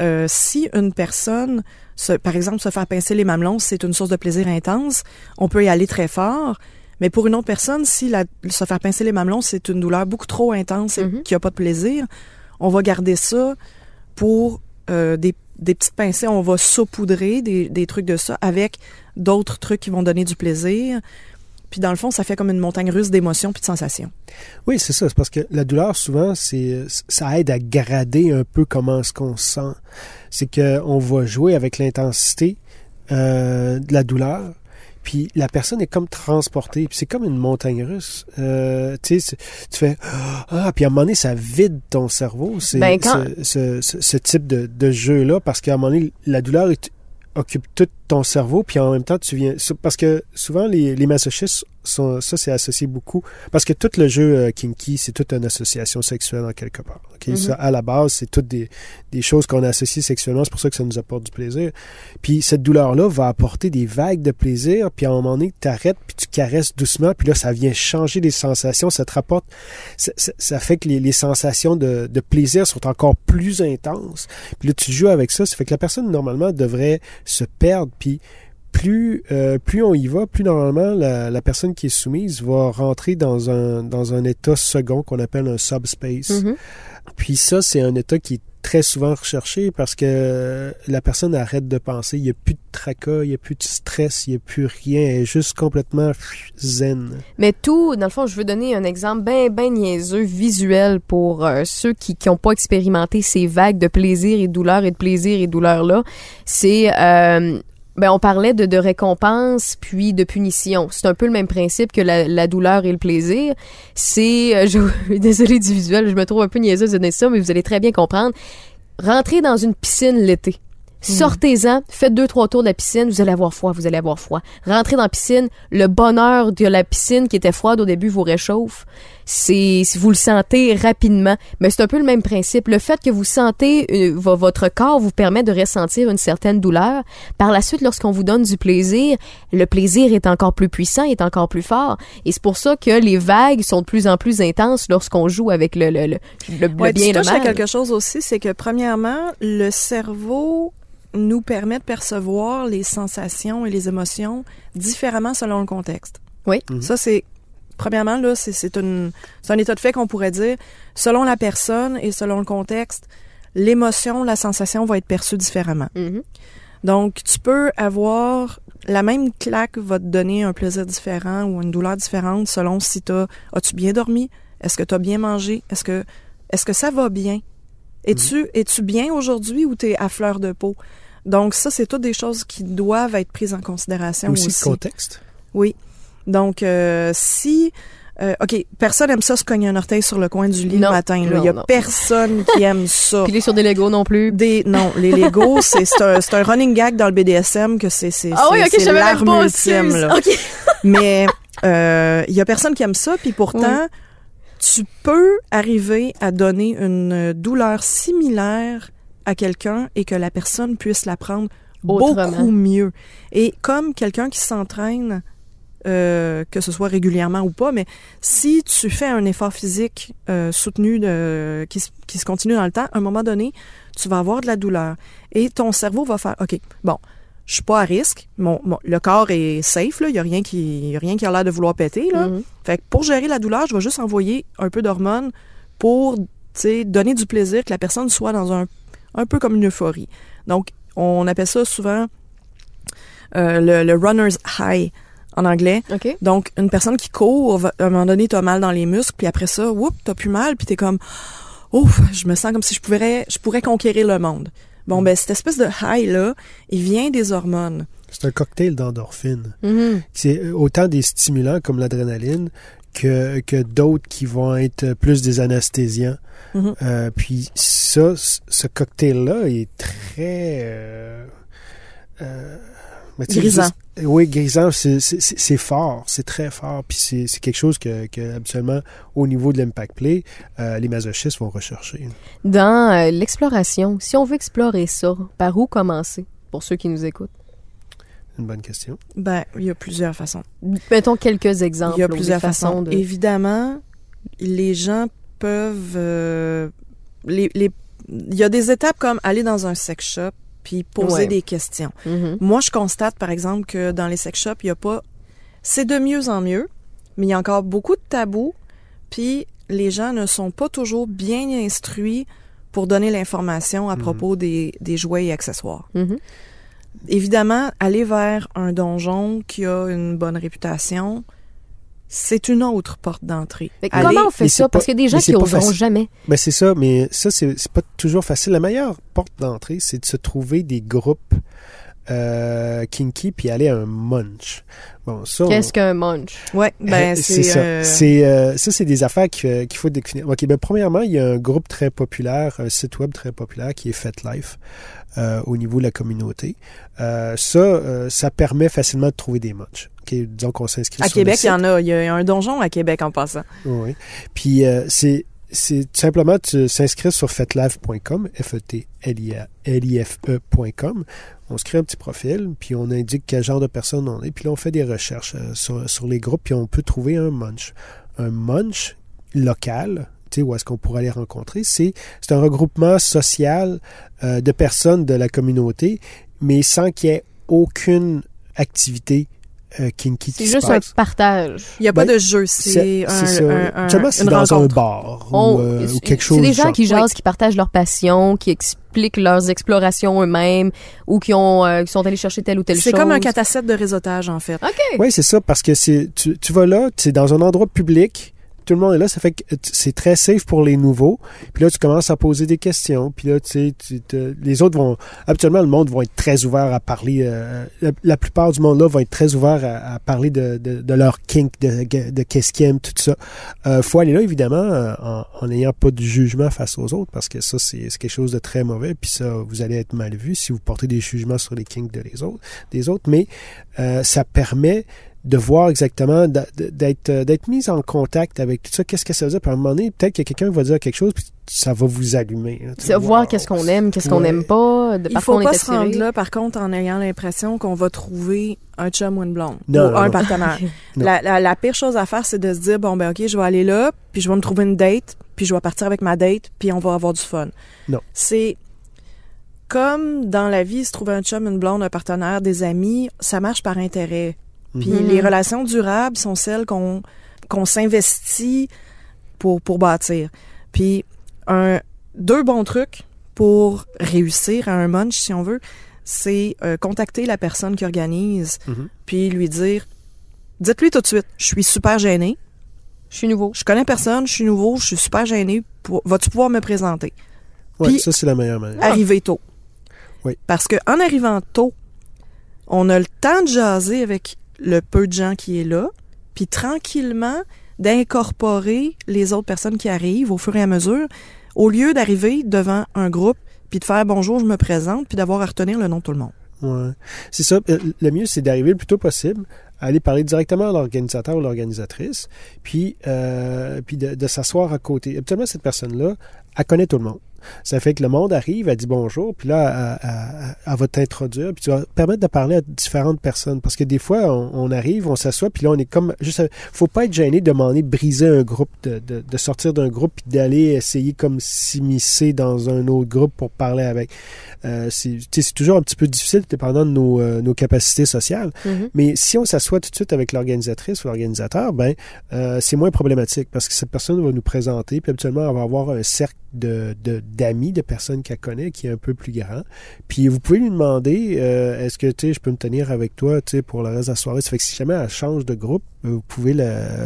Euh, si une personne, se, par exemple, se faire pincer les mamelons, c'est une source de plaisir intense, on peut y aller très fort. Mais pour une autre personne, si la, se faire pincer les mamelons, c'est une douleur beaucoup trop intense et Mhm. qui a pas de plaisir, on va garder ça pour euh, des, petites pincées. On va saupoudrer des, trucs de ça avec d'autres trucs qui vont donner du plaisir. Puis dans le fond, ça fait comme une montagne russe d'émotions puis de sensations. Oui, c'est ça. C'est parce que la douleur, souvent, c'est ça aide à grader un peu comment est-ce qu'on se sent. C'est qu'on va jouer avec l'intensité euh, de la douleur. Puis la personne est comme transportée. Puis c'est comme une montagne russe. Euh, tu sais, tu fais ah, puis à un moment donné, ça vide ton cerveau. C'est Ben, quand- ce, ce- ce- ce type de, de jeu-là parce qu'à un moment donné, la douleur est- occupe tout ton cerveau. Puis en même temps, tu viens parce que souvent les, les masochistes sont, ça c'est associé beaucoup parce que tout le jeu euh, kinky, c'est toute une association sexuelle en quelque part. ok? Mhm. Ça, à la base, c'est toutes des, des choses qu'on associe sexuellement. C'est pour ça que ça nous apporte du plaisir. Puis cette douleur-là va apporter des vagues de plaisir. Puis à un moment donné, tu arrêtes, puis tu caresses doucement. Puis là, ça vient changer les sensations. Ça te rapporte... Ça, ça- ça fait que les, les sensations de, de plaisir sont encore plus intenses. Puis là, tu joues avec ça. Ça fait que la personne, normalement, devrait se perdre. Puis plus, euh, plus on y va, plus normalement la, la personne qui est soumise va rentrer dans un, dans un état second qu'on appelle un subspace. Mhm. Puis ça, c'est un état qui est très souvent recherché parce que la personne arrête de penser. Il n'y a plus de tracas, il n'y a plus de stress, il n'y a plus rien. Elle est juste complètement zen. Mais tout, dans le fond, je veux donner un exemple bien, bien niaiseux, visuel pour euh, ceux qui n'ont pas expérimenté ces vagues de plaisir et de douleur et de plaisir et de douleur-là. C'est... euh, ben, on parlait de, de récompense puis de punition. C'est un peu le même principe que la, la douleur et le plaisir. C'est, euh, je, du visuel, je me trouve un peu niaiseuse de donner ça, mais vous allez très bien comprendre. Rentrer dans une piscine l'été. Sortez-en, faites deux, trois tours de la piscine, vous allez avoir froid, vous allez avoir froid. Rentrez dans la piscine, le bonheur de la piscine qui était froide au début vous réchauffe. C'est, si vous le sentez rapidement. Mais c'est un peu le même principe. Le fait que vous sentez, euh, vo- votre corps vous permet de ressentir une certaine douleur. Par la suite, lorsqu'on vous donne du plaisir, le plaisir est encore plus puissant, est encore plus fort. Et c'est pour ça que les vagues sont de plus en plus intenses lorsqu'on joue avec le, le, le, le, le Ouais, bien tu et le touches à mal. quelque chose aussi, c'est que premièrement, le cerveau nous permet de percevoir les sensations et les émotions différemment selon le contexte. Oui. Ça, c'est premièrement là, c'est un état de fait qu'on pourrait dire selon la personne et selon le contexte, l'émotion, la sensation va être perçue différemment. Mhm. Donc, tu peux avoir la même claque va te donner un plaisir différent ou une douleur différente selon si t'as as-tu bien dormi, est-ce que tu as bien mangé, est-ce que est-ce que ça va bien, es-tu es-tu bien aujourd'hui ou t'es à fleur de peau? Donc ça, c'est toutes des choses qui doivent être prises en considération aussi, aussi. le contexte. Oui. Donc, euh, si... euh, OK, personne aime ça se cogner un orteil sur le coin du lit Non, le matin. Il y a non. personne qui aime ça. Piler sur des Legos non plus. Des, non, les Legos, c'est un, un running gag dans le BDSM que c'est c'est Ah oui, c'est- ok, je c'est savais même l'arme ultime. là. Ok. Mais euh, il y a personne qui aime ça, puis pourtant, tu peux arriver à donner une douleur similaire à quelqu'un et que la personne puisse la prendre Autrement. beaucoup mieux. Et comme quelqu'un qui s'entraîne, euh, que ce soit régulièrement ou pas, mais si tu fais un effort physique euh, soutenu de, qui, se- qui se continue dans le temps, à un moment donné, tu vas avoir de la douleur. Et ton cerveau va faire, OK, bon, je suis pas à risque, mon, mon- le corps est safe, il n'y a, rien qui- y a rien qui a l'air de vouloir péter. Là. Mhm. Fait que pour gérer la douleur, je vais juste envoyer un peu d'hormones pour donner du plaisir, que la personne soit dans un, un peu comme une euphorie. Donc, on appelle ça souvent euh, le, le runner's high en anglais. OK. Donc, une personne qui court, à un moment donné, t'as mal dans les muscles, puis après ça, whoop, t'as plus mal, puis t'es comme, ouf, je me sens comme si je pourrais, je pourrais conquérir le monde. Bon, ben, cette espèce de high-là, il vient des hormones. C'est un cocktail d'endorphine. Mhm. C'est autant des stimulants comme l'adrénaline que, que d'autres qui vont être plus des anesthésiants. Mhm. Euh, puis ça, ce cocktail-là est très... euh, euh, mais Grisant. juste- oui, grisant, c'est- fort, c'est très fort. Puis c'est quelque chose que, que habituellement, au niveau de l'impact play, euh, les masochistes vont rechercher. Dans euh, l'exploration, si on veut explorer ça, par où commencer pour ceux qui nous écoutent? Une bonne question. Ben, il y a plusieurs façons. Mettons quelques exemples. Il y a plusieurs façons. de... Évidemment, les gens peuvent... euh, les, les- il y a des étapes comme aller dans un sex shop puis poser Ouais. des questions. Mhm. Moi, je constate, par exemple, que dans les sex shops, il y a pas... C'est de mieux en mieux, mais il y a encore beaucoup de tabous, puis les gens ne sont pas toujours bien instruits pour donner l'information à propos des, des jouets et accessoires. Mhm. Évidemment, aller vers un donjon qui a une bonne réputation, c'est une autre porte d'entrée. Comment on fait ça? Parce qu'il y a des gens qui pas oseront facile. jamais. Ben c'est ça, mais ça, c'est pas toujours facile. La meilleure porte d'entrée, c'est de se trouver des groupes euh, kinky puis aller à un munch. Bon, ça, on- Qu'est-ce qu'un munch? Ouais, ben c'est ça. euh, C'est euh, ça, c'est des affaires qu'il euh, qu'il faut définir. Ok, ben premièrement, il y a un groupe très populaire, un site web très populaire qui est FetLife euh, au niveau de la communauté. Euh, ça, euh, ça permet facilement de trouver des munchs. Ok, disons qu'on s'inscrit à sur Québec, il y en a. Il y a un donjon à Québec en passant. Oui. Puis euh, c'est c'est tout simplement tu s'inscrire sur fetlife.com, f e t l i a l i f e.com. On se crée un petit profil, puis on indique quel genre de personne on est, puis on fait des recherches euh, sur, les groupes, puis on peut trouver un munch. Un munch local, tu sais, où est-ce qu'on pourrait les rencontrer, c'est c'est un regroupement social euh, de personnes de la communauté, mais sans qu'il y ait aucune activité euh, kinky C'est juste un partage. Il n'y a Ben, pas de jeu, c'est un, ça. un- un- une dans un rencontre. bar On- ou, euh, ou c'est- quelque chose C'est des gens genre. qui jasent, Oui. qui partagent leur passion, qui expliquent leurs explorations eux-mêmes ou qui ont euh, qui sont allés chercher telle ou telle chose. C'est comme un catassette de réseautage, en fait. OK. Oui, c'est ça, parce que c'est tu, tu vas là, c'est dans un endroit public, tout le monde est là, ça fait que c'est très safe pour les nouveaux. Puis là, tu commences à poser des questions. Puis là, tu sais, tu te- les autres vont... Habituellement, le monde va être très ouvert à parler... euh, la, plupart du monde là va être très ouvert à, à parler de, de, de leur kink, de, de qu'est-ce qu'ils aiment, tout ça. Euh, faut aller là, évidemment, euh, en n'ayant pas de jugement face aux autres, parce que ça, c'est c'est quelque chose de très mauvais. Puis ça, vous allez être mal vu si vous portez des jugements sur les kinks de les autres, des autres. Mais euh, ça permet de voir exactement, d'être euh, d'être mis en contact avec tout ça. Qu'est-ce que ça veut dire? Puis à un moment donné, peut-être qu'il y a quelqu'un qui va dire quelque chose, puis ça va vous allumer. vas voir wow. qu'est-ce qu'on aime, qu'est-ce qu'on Ouais. n'aime pas. De, Il faut pas est se rendre là, par contre, en ayant l'impression qu'on va trouver un chum ou une blonde Non, ou non, un non. partenaire. Non. la, la, la pire chose à faire, c'est de se dire, bon, ben ok, je vais aller là, puis je vais me trouver une date, puis je vais partir avec ma date, puis on va avoir du fun. Non. C'est comme dans la vie, se trouver un chum, une blonde, un partenaire, des amis, ça marche par intérêt. Puis Mhm. les relations durables sont celles qu'on qu'on s'investit pour, pour bâtir. Puis un, deux bons trucs pour réussir à un munch, si on veut, c'est euh, contacter la personne qui organise, Mhm. puis lui dire, dites-lui tout de suite, je suis super gêné, Je suis nouveau. je connais personne, je suis nouveau, je suis super gêné, vas-tu pouvoir me présenter? Puis- ça, c'est la meilleure manière. Arriver tôt. Oui. Parce que en arrivant tôt, on a le temps de jaser avec le peu de gens qui est là, puis tranquillement d'incorporer les autres personnes qui arrivent au fur et à mesure, au lieu d'arriver devant un groupe puis de faire bonjour, je me présente, puis d'avoir à retenir le nom de tout le monde. Ouais. C'est ça. Euh, Le mieux, c'est d'arriver le plus tôt possible, aller parler directement à l'organisateur ou l'organisatrice, puis, euh, de s'asseoir à côté. Habituellement, cette personne-là, elle connaît tout le monde. Ça fait que le monde arrive, elle dit bonjour, puis là, elle, elle- elle va t'introduire, puis tu vas permettre de parler à différentes personnes. Parce que des fois, on, on arrive, on s'assoit, puis là, on est comme... juste faut pas être gêné de demander de briser un groupe, de, de, de sortir d'un groupe, puis d'aller essayer comme s'immiscer dans un autre groupe pour parler avec. Euh, c'est toujours un petit peu difficile, dépendant de nos, euh, nos capacités sociales. Mhm. Mais si on s'assoit tout de suite avec l'organisatrice ou l'organisateur, ben euh, c'est moins problématique parce que cette personne va nous présenter, puis habituellement, elle va avoir un cercle de de- d'amis, de, personnes qu'elle connaît qui est un peu plus grand. Puis vous pouvez lui demander euh, est-ce que tu je peux me tenir avec toi tu pour le reste de la soirée? Ça fait que si jamais elle change de groupe, euh, vous pouvez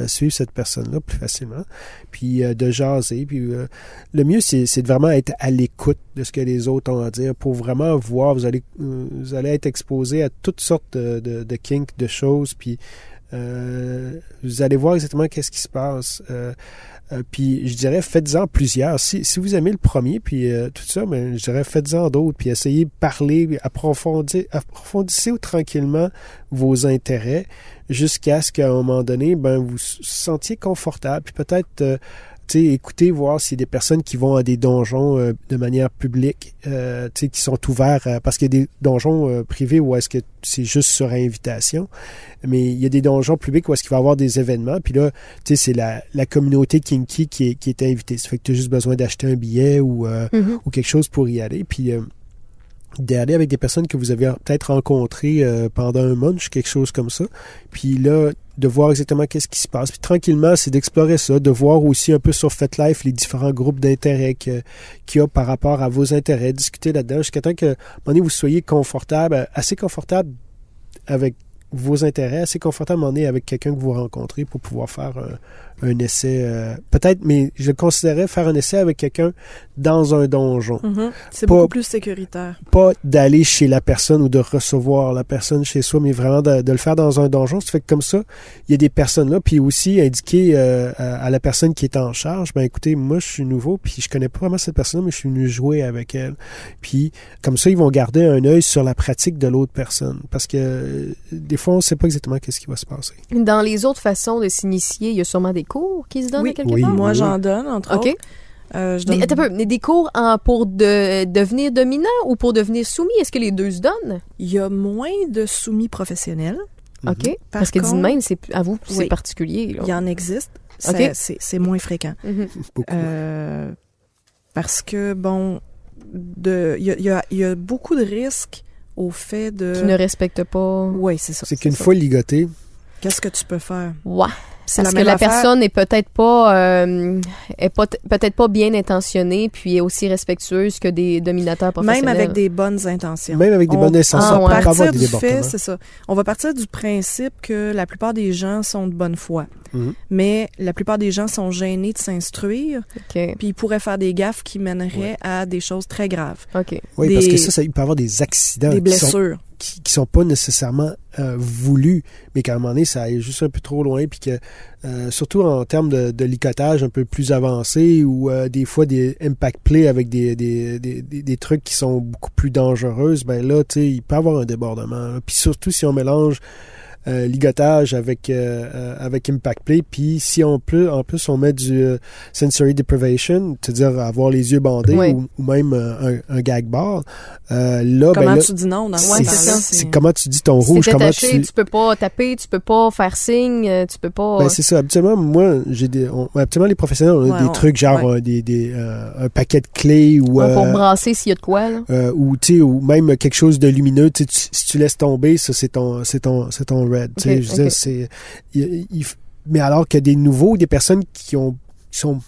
suivre cette personne-là plus facilement. Puis euh, de jaser. Puis le mieux, c'est de vraiment être à l'écoute de ce que les autres ont à dire pour vraiment voir. Vous allez, vous allez être exposé à toutes sortes de, de, kinks, de choses. Puis vous allez voir exactement qu'est-ce qui se passe. Euh, puis je dirais, faites-en plusieurs. Si, si vous aimez le premier, puis euh, tout ça, mais je dirais, faites-en d'autres, puis essayez de parler, approfondir, approfondissez tranquillement vos intérêts jusqu'à ce qu'à un moment donné, ben, vous vous sentiez confortable, puis peut-être euh, écoutez, voir s'il y a des personnes qui vont à des donjons euh, de manière publique, euh, qui sont ouverts, à- parce qu'il y a des donjons euh, privés où est-ce que c'est juste sur invitation, mais il y a des donjons publics où est-ce qu'il va y avoir des événements, puis là, tu sais, c'est la, la communauté kinky qui est, qui est invitée. Ça fait que tu as juste besoin d'acheter un billet ou, Mhm. ou quelque chose pour y aller, puis d'aller avec des personnes que vous avez peut-être rencontrées euh, pendant un munch, quelque chose comme ça, puis là, de voir exactement qu'est-ce qui se passe. Puis tranquillement, c'est d'explorer ça, de voir aussi un peu sur FetLife les différents groupes d'intérêt que- qu'il y a par rapport à vos intérêts, discuter là-dedans jusqu'à temps que, un donné, vous soyez confortable, assez confortable avec vos intérêts, assez confortable un donné avec quelqu'un que vous rencontrez pour pouvoir faire un, essai. euh, Peut-être, mais je considérais faire un essai avec quelqu'un dans un donjon Mhm. C'est Pas- beaucoup plus sécuritaire. pas d'aller chez la personne ou de recevoir la personne chez soi, mais vraiment de, de le faire dans un donjon. Ça fait que comme ça, il y a des personnes là, puis aussi indiquer euh, à, à la personne qui est en charge, ben écoutez, moi je suis nouveau, puis je connais pas vraiment cette personne, mais je suis venu jouer avec elle. Puis comme ça, ils vont garder un œil sur la pratique de l'autre personne, parce que euh, des fois, on sait pas exactement qu'est-ce qui va se passer. Dans les autres façons de s'initier, il y a sûrement des cours qui se donnent Oui. à quelque Oui. part? Moi, oui. j'en donne, entre autres. Euh, je Des, donne peu, des cours en- pour de, devenir dominant ou pour devenir soumis? Est-ce que les deux se donnent? Il y a moins de soumis professionnels. Mhm. OK. Par Parce que dit contre- même, c'est à vous, c'est Oui. particulier. là. Il y en existe. Ça- OK. C'est c'est moins fréquent. Mhm. Beaucoup. Euh, parce que, bon, de- il y a, y y beaucoup de risques au fait de... Qui ne respectent pas. Oui, c'est ça. c'est qu'une ça. fois ligoté, Qu'est-ce que tu peux faire? Ouais. C'est Parce la que la affaire. personne est peut-être pas, euh, est pas peut-être pas bien intentionnée, puis est aussi respectueuse que des dominateurs professionnels. Même avec des bonnes intentions. même avec des On- bonnes intentions, Ah, on avoir partir des du fait, c'est ça. On va partir du principe que la plupart des gens sont de bonne foi. Mhm. Mais la plupart des gens sont gênés de s'instruire, OK. puis ils pourraient faire des gaffes qui mèneraient à des choses très graves. OK. Oui, parce que ça, ça, il peut y avoir des accidents des blessures. Qui, qui sont pas nécessairement euh, voulus, mais qu'à un moment donné, ça aille juste un peu trop loin, puis que euh, surtout en termes de, licotage un peu plus avancé, ou euh, des fois des impact play avec des, des, trucs qui sont beaucoup plus dangereuses, ben là, tu sais, il peut y avoir un débordement. Puis surtout si on mélange euh, ligotage avec euh, euh, avec impact play puis si on peut en plus on met du euh, sensory deprivation c'est-à-dire avoir les yeux bandés ou, ou même un, un gag bar euh, là Comment ben là, tu dis non dans c'est c'est temps-là, ça. c'est comment tu dis ton Si rouge comment tu tu peux pas taper, tu peux pas faire signe, tu peux pas. ben, c'est ça habituellement moi j'ai des on- habituellement les professionnels on a Ouais, des on- trucs genre ouais. des, des euh, un paquet de clés ou Ouais, pour euh, brasser s'il y a de quoi, là. euh, ou tu sais ou même quelque chose de lumineux tu- si tu laisses tomber ça c'est ton c'est ton c'est ton red je c'est mais alors que des nouveaux des personnes qui ont qui sont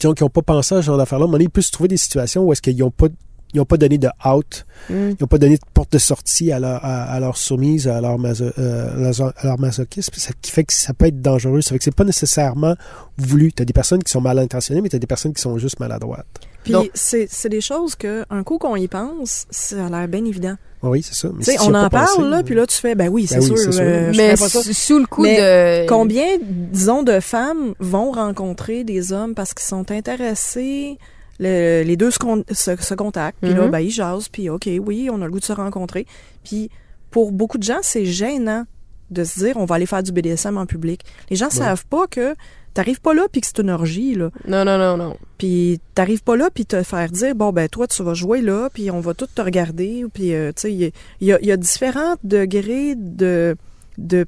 disons, qui ont pas pensé à ce genre d'affaires là à un moment donné, ils peuvent se trouver des situations où est-ce qu'ils ont pas ils ont pas donné de out Mm. ils n'ont pas donné de porte de sortie à leur, à, à leur soumise, à leur, maso, euh, à leur- à leur masochisme, ça qui fait que ça peut être dangereux. Ça fait que c'est pas nécessairement voulu. Tu as des personnes qui sont mal intentionnées, mais tu as des personnes qui sont juste maladroites. Puis c'est c'est des choses que un coup qu'on y pense, ça a l'air bien évident. Oui, c'est ça. Mais si on en parle pensé, là, puis là tu fais ben oui, c'est Ben oui, sûr, c'est sûr. euh, je Mais pas ça. sous sous le coup Mais de. Combien, disons, de femmes vont rencontrer des hommes parce qu'ils sont intéressés, le- les deux se, con- se, se contactent, puis là, Mhm. ben, ils jasent, puis OK, oui, on a le goût de se rencontrer. Puis pour beaucoup de gens, c'est gênant de se dire on va aller faire du BDSM en public. Les gens savent pas que T'arrives pas là puis que c'est une orgie, là. Non, non, non, non. Puis t'arrives pas là puis te faire dire bon ben toi tu vas jouer là puis on va tout te regarder puis euh, tu sais il y, a- y y différents degrés de de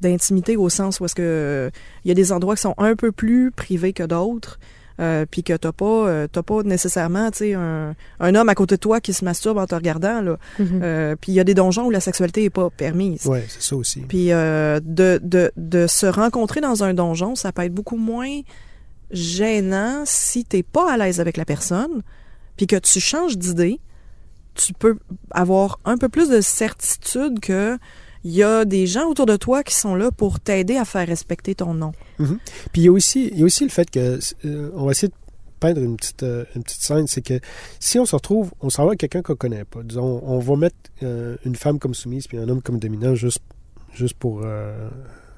d'intimité au sens où est-ce que euh, il y a des endroits qui sont un peu plus privés que d'autres euh, puis que t'as pas euh, t'as pas nécessairement tu sais un, un homme à côté de toi qui se masturbe en te regardant là. Euh, puis il y a des donjons où la sexualité est pas permise Ouais, c'est ça aussi. puis euh, de, de, de se rencontrer dans un donjon, ça peut être beaucoup moins gênant si t'es pas à l'aise avec la personne, puis que tu changes d'idée. Tu peux avoir un peu plus de certitude que il y a des gens autour de toi qui sont là pour t'aider à faire respecter ton nom. Puis il y a aussi, il y a aussi le fait que euh, on va essayer de peindre une petite, euh, une petite scène, c'est que si on se retrouve, on s'en va avec quelqu'un qu'on connaît pas. Disons, on va mettre euh, une femme comme soumise puis un homme comme dominant juste, juste pour, euh,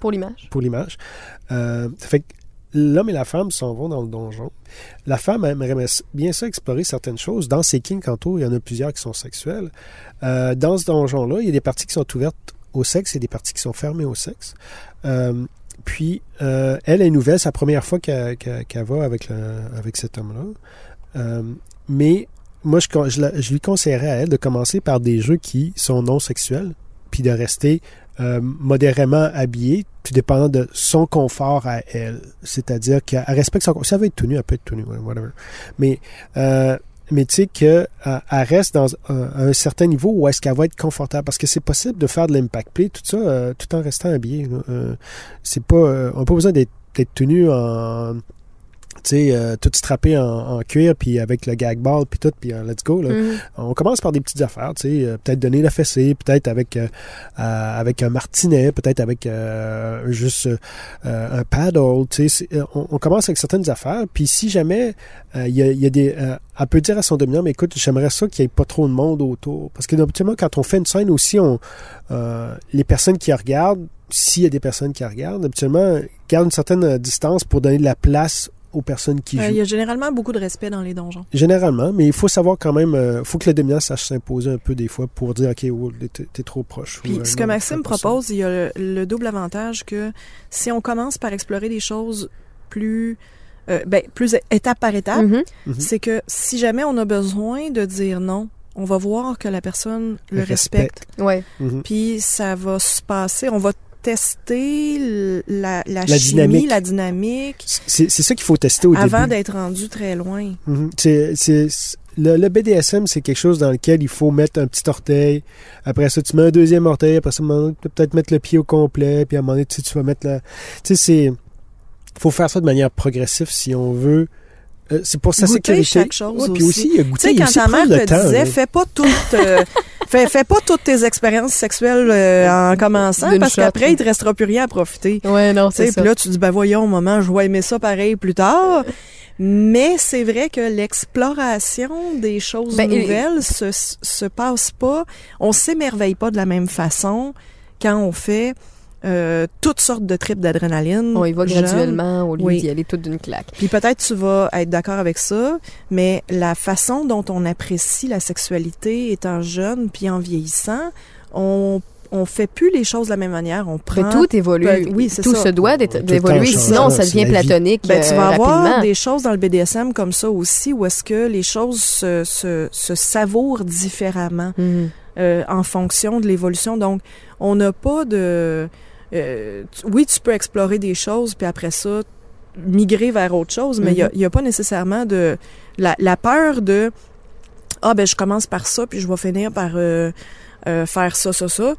Pour l'image. pour l'image. Euh, ça fait que l'homme et la femme s'en vont dans le donjon. La femme aimerait bien ça explorer certaines choses. Dans ses kinks, tantôt, il y en a plusieurs qui sont sexuels. Euh, dans ce donjon-là, il y a des parties qui sont ouvertes au sexe et des parties qui sont fermées au sexe. Euh, puis, euh, elle est nouvelle, c'est la première fois qu'elle va avec, avec cet homme-là. Euh, mais moi, je, lui conseillerais à elle de commencer par des jeux qui sont non sexuels, puis de rester modérément habillée, tout dépendant de son confort à elle. C'est-à-dire qu'elle respecte son confort. Elle veut être tout nu, elle peut être tout whatever. Mais, mais tu sais qu'elle elle reste dans un, certain niveau où est-ce qu'elle va être confortable? Parce que c'est possible de faire de l'impact play, tout ça, euh, tout en restant habillé. Euh, c'est pas, euh, on n'a pas besoin d'être d'être tout nu en tu sais, euh, tout strappé en, en cuir, puis avec le gag ball, puis tout, puis euh, let's go. Là. Mhm. On commence par des petites affaires, tu sais, euh, peut-être donner la fessée, peut-être avec euh, avec un martinet, peut-être avec euh, juste euh, un paddle, tu sais. On, on commence avec certaines affaires, puis si jamais euh, il y, a, il y a des... euh, elle peut dire à son dominant, mais écoute, j'aimerais ça qu'il n'y ait pas trop de monde autour. Parce que habituellement, quand on fait une scène aussi, on, euh, les personnes qui regardent, s'il y a des personnes qui regardent, habituellement, gardent une certaine distance pour donner de la place aux personnes qui Euh, jouent. Il y a généralement beaucoup de respect dans les donjons. Généralement, mais il faut savoir quand même, euh, faut que le dominant sache s'imposer un peu des fois pour dire, OK, oh, t'es trop proche. Puis ou, euh, ce que Maxime propose, il y a le, le double avantage que si on commence par explorer des choses plus euh, ben, plus étape par étape, Mhm. Mhm. c'est que si jamais on a besoin de dire non, on va voir que la personne le Le respecte. Ouais. Mhm. Puis ça va se passer, on va tester la, la, La chimie, dynamique. la dynamique, C'est ça qu'il faut tester au avant début. d'être rendu très loin. Mhm. C'est- c'est- le, le BDSM, c'est quelque chose dans lequel il faut mettre un petit orteil. Après ça, tu mets un deuxième orteil. Après ça, peut-être mettre le pied au complet. Puis à un moment donné, tu, sais, tu vas mettre la... Tu sais, c'est... faut faire ça de manière progressive si on veut... euh, c'est pour sa Goûter sécurité. chaque chose Ouais, puis aussi. aussi, il y a Tu goûter, sais, il y a quand aussi ta mère te temps. disait, là. fais pas toutes, euh, fais, fais pas toutes tes expériences sexuelles euh, en commençant, parce qu'après, il te restera plus rien à profiter. Ouais, non, Tu sais, c'est ça. Puis là, tu dis, ben voyons, maman, je vais aimer ça pareil plus tard. Mais c'est vrai que l'exploration des choses Ben, et- nouvelles se, se passe pas, on s'émerveille pas de la même façon quand on fait euh, toutes sortes de tripes d'adrénaline. On y va jeune. graduellement au lieu Oui. d'y aller toute d'une claque. Puis peut-être tu vas être d'accord avec ça, mais la façon dont on apprécie la sexualité étant jeune puis en vieillissant, on on fait plus les choses de la même manière. On prend Mais tout évolue. Ben, oui, c'est tout ça. se doit d'évoluer, sinon ça devient la vie. platonique Ben, tu euh, vas avoir rapidement. des choses dans le BDSM comme ça aussi, où est-ce que les choses se, se, se savourent différemment Mhm. euh, en fonction de l'évolution. Donc, on n'a pas de... euh, tu- oui, tu peux explorer des choses, puis après ça, migrer vers autre chose, mais il Mhm. n'y a, pas nécessairement de... La, la peur de... Ah, ben, je commence par ça, puis je vais finir par euh, euh, faire ça, ça, ça.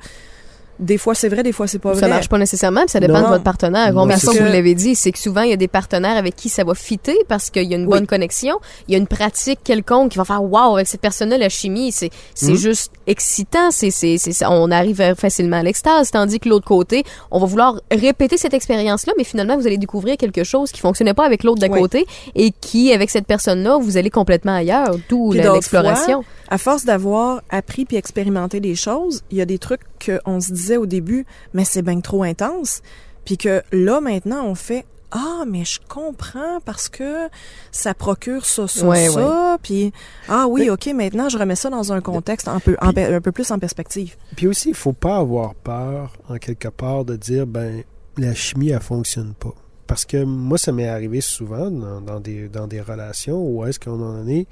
Des fois, c'est vrai, des fois, c'est pas Ça vrai. marche pas nécessairement, puis ça dépend Non. de votre partenaire. Combien de fois ça. vous l'avez dit, c'est que souvent il y a des partenaires avec qui ça va fitter parce qu'il y a une Oui. bonne connexion, il y a une pratique quelconque qui va faire wow avec cette personne-là la chimie, c'est c'est Mhm. juste excitant, c'est c'est c'est ça, on arrive euh, facilement à l'extase, tandis que l'autre côté, on va vouloir répéter cette expérience-là, mais finalement vous allez découvrir quelque chose qui fonctionnait pas avec l'autre d'à Oui. côté et qui avec cette personne-là vous allez complètement ailleurs, d'où l'exploration. À force d'avoir appris puis expérimenté des choses, il y a des trucs qu'on se disait au début, mais c'est bien trop intense. Puis que là, maintenant, on fait ah, mais je comprends parce que ça procure ça, ça, Ouais, ça. Puis, ah oui, OK, maintenant, je remets ça dans un contexte un peu, en pe- un peu plus en perspective. Puis aussi, il faut pas avoir peur, en quelque part, de dire, ben, la chimie, elle fonctionne pas. parce que moi, ça m'est arrivé souvent dans, dans des, dans des relations où est-ce un moment donné,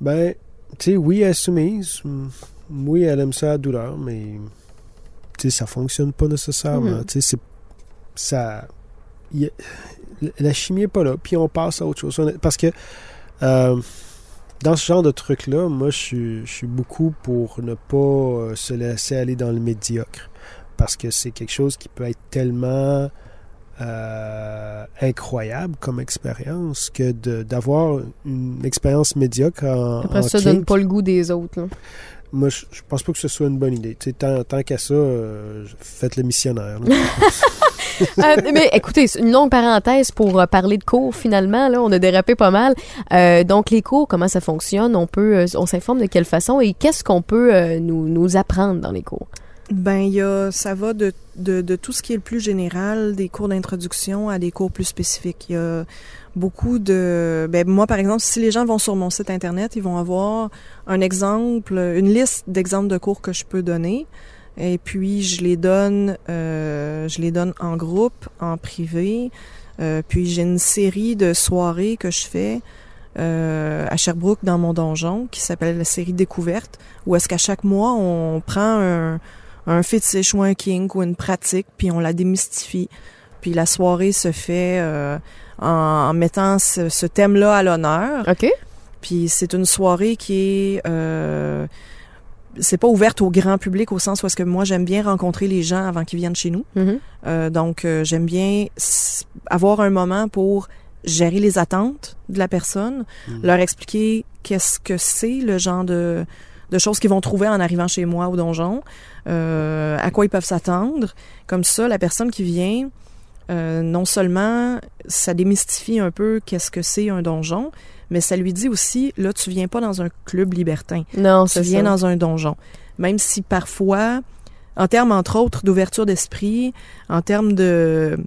ben, tu sais, oui, elle est soumise, mm, oui, elle aime ça à la douleur, mais, tu sais, ça fonctionne pas nécessairement. Tu sais, c'est. Ça. y a- la chimie est pas là, puis on passe à autre chose. Parce que. euh, dans ce genre de truc-là, moi, je suis, je suis beaucoup pour ne pas euh, se laisser aller dans le médiocre. Parce que c'est quelque chose qui peut être tellement euh, incroyable comme expérience que d'avoir une expérience médiocre en, Après en ça, kink, donne pas le goût des autres. là. moi, je, je pense pas que ce soit une bonne idée. Tant, tant qu'à ça, euh, faites le missionnaire. là. Euh, mais écoutez, une longue parenthèse pour euh, parler de cours finalement. Là, on a dérapé pas mal. Euh, donc les cours, comment ça fonctionne? On peut, on s'informe de quelle façon et qu'est-ce qu'on peut nous, nous apprendre dans les cours? Ben, il y a, ça va de, de, de tout ce qui est le plus général, des cours d'introduction à des cours plus spécifiques. Il y a beaucoup de... Ben, moi, par exemple, si les gens vont sur mon site Internet, ils vont avoir un exemple, une liste d'exemples de cours que je peux donner. Et puis, je les donne, euh, je les donne en groupe, en privé. Euh, puis, j'ai une série de soirées que je fais euh, à Sherbrooke dans mon donjon qui s'appelle la série Découverte, où est-ce qu'à chaque mois, on prend un, un fétiche ou un kink ou une pratique, puis on la démystifie. Puis la soirée se fait euh, en, en mettant ce, ce thème-là à l'honneur. Ok. Puis c'est une soirée qui est... Euh, c'est pas ouverte au grand public au sens où est-ce que moi j'aime bien rencontrer les gens avant qu'ils viennent chez nous. Mhm. Euh, donc euh, j'aime bien avoir un moment pour gérer les attentes de la personne, leur expliquer qu'est-ce que c'est le genre de, de choses qu'ils vont trouver en arrivant chez moi au donjon, euh, à quoi ils peuvent s'attendre. Comme ça, la personne qui vient, euh, non seulement ça démystifie un peu qu'est-ce que c'est un donjon, mais ça lui dit aussi, là, tu viens pas dans un club libertin, Non, tu viens ça. dans un donjon. Même si parfois, en termes, entre autres, d'ouverture d'esprit, en termes de,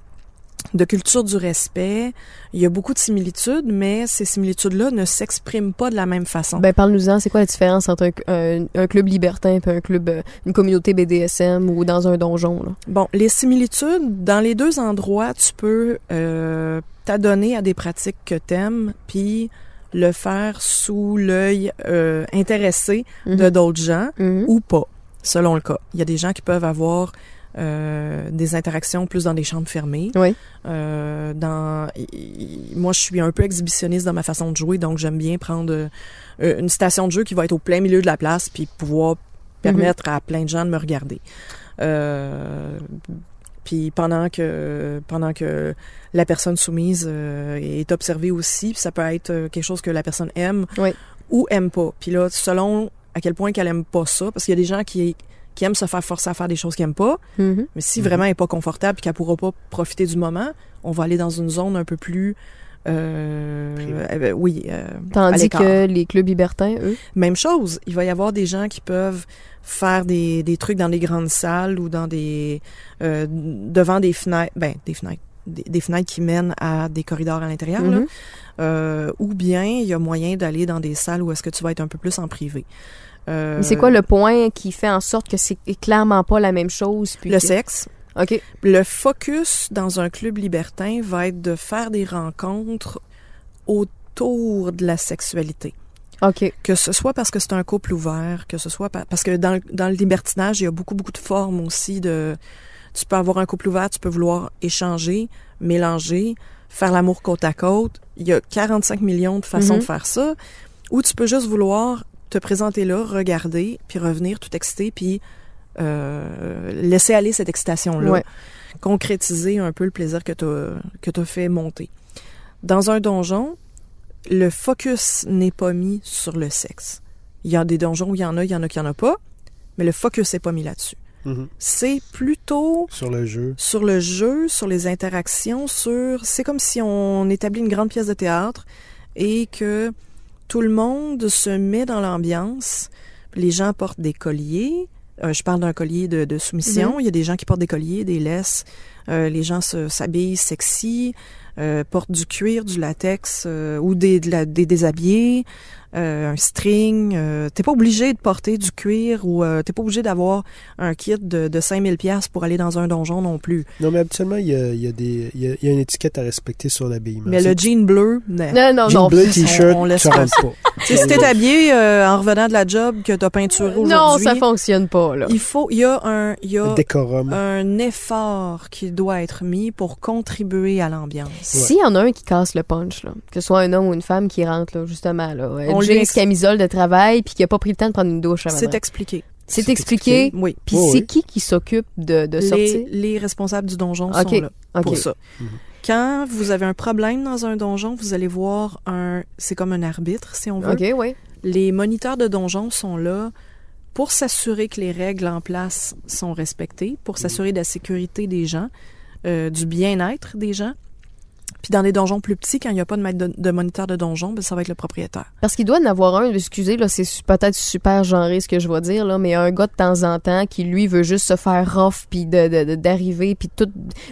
de culture du respect, il y a beaucoup de similitudes, mais ces similitudes-là ne s'expriment pas de la même façon. Ben parle-nous-en. C'est quoi la différence entre un, un- un club libertin et un club, euh, une communauté BDSM ou dans un donjon là? Bon, les similitudes, dans les deux endroits, tu peux euh, t'adonner à des pratiques que t'aimes, puis le faire sous l'œil euh, intéressé de Mhm. d'autres gens Mhm. ou pas, selon le cas. Il y a des gens qui peuvent avoir euh, des interactions plus dans des chambres fermées. Oui. Euh, dans, moi, je suis un peu exhibitionniste dans ma façon de jouer, donc j'aime bien prendre euh, une station de jeu qui va être au plein milieu de la place, puis pouvoir permettre à plein de gens de me regarder. Euh, puis pendant que pendant que la personne soumise euh, est observée aussi, puis ça peut être quelque chose que la personne aime Oui. ou aime pas. Puis là, selon à quel point qu'elle aime pas ça, parce qu'il y a des gens qui qui aiment se faire forcer à faire des choses qu'elle aime pas, Mhm. mais si vraiment elle est pas confortable et qu'elle pourra pas profiter du moment, on va aller dans une zone un peu plus euh, Privée. euh, oui, euh, Tandis que les clubs libertins, eux? Même chose, il va y avoir des gens qui peuvent faire des, des trucs dans des grandes salles ou dans des euh, devant des fenêtres, ben des fenêtres, des, des fenêtres qui mènent à des corridors à l'intérieur. Mhm. Euh, ou bien il y a moyen d'aller dans des salles où est-ce que tu vas être un peu plus en privé. Euh, C'est quoi le point qui fait en sorte que c'est clairement pas la même chose puis le que- sexe? Ok. Le focus dans un club libertin va être de faire des rencontres autour de la sexualité. Ok. Que ce soit parce que c'est un couple ouvert, que ce soit pa- parce que dans, le- dans le libertinage, il y a beaucoup, beaucoup de formes aussi de... Tu peux avoir un couple ouvert, tu peux vouloir échanger, mélanger, faire l'amour côte à côte. Il y a 45 millions de façons Mhm. de faire ça. Ou tu peux juste vouloir te présenter là, regarder, puis revenir tout excité, puis euh, laisser aller cette excitation-là. Ouais. Concrétiser un peu le plaisir que tu as, t'as fait monter. Dans un donjon, le focus n'est pas mis sur le sexe. Il y a des donjons où il y en a, il y en a qui en a pas, mais le focus n'est pas mis là-dessus. Mhm. C'est plutôt Sur le jeu. sur le jeu, sur les interactions, sur... C'est comme si on établit une grande pièce de théâtre et que tout le monde se met dans l'ambiance. Les gens portent des colliers, Euh, je parle d'un collier de, de soumission. Il y a des gens qui portent des colliers, des laisses. Euh, les gens se- s'habillent sexy, euh, portent du cuir, du latex ou des, de la- des déshabillés, euh, un string. Euh, t'es pas obligé de porter du cuir ou euh, t'es pas obligé d'avoir un kit de, de 5000 pièces pour aller dans un donjon non plus. Non, mais habituellement, il y a, il y a des, il y a, y a une étiquette à respecter sur l'habillement. Mais le jean bleu, non. Non, non, jean non. bleu, on- t-shirt, on laisse ça pas. Tu sais, si t'es habillé euh, en revenant de la job que t'as peinturé aujourd'hui, Non, ça fonctionne pas, là. il faut, il y a un, il y a décorum. un effort qui doit être mis pour contribuer à l'ambiance. S'il y en a un qui casse le punch, là, que ce soit un homme ou une femme qui rentre, là, justement, là, On on jeans, ex- camisole de travail, puis qui a pas pris le temps de prendre une douche avant. C'est expliqué. C'est expliqué. Oui. Puis c'est oui. qui qui s'occupe de, de Les, sortir? les responsables du donjon sont là pour ça. Mhm. Quand vous avez un problème dans un donjon, vous allez voir un, c'est comme un arbitre si on veut. OK, oui. Les moniteurs de donjon sont là pour s'assurer que les règles en place sont respectées, pour s'assurer de la sécurité des gens, euh, du bien-être des gens. Puis dans des donjons plus petits, quand il n'y a pas de maître de, de moniteur de donjon, ben, ça va être le propriétaire. Parce qu'il doit en avoir un, excusez, là, c'est peut-être super genré ce que je vais dire, là, mais un gars de temps en temps qui, lui, veut juste se faire rough, puis de, de- de- d'arriver, puis tout.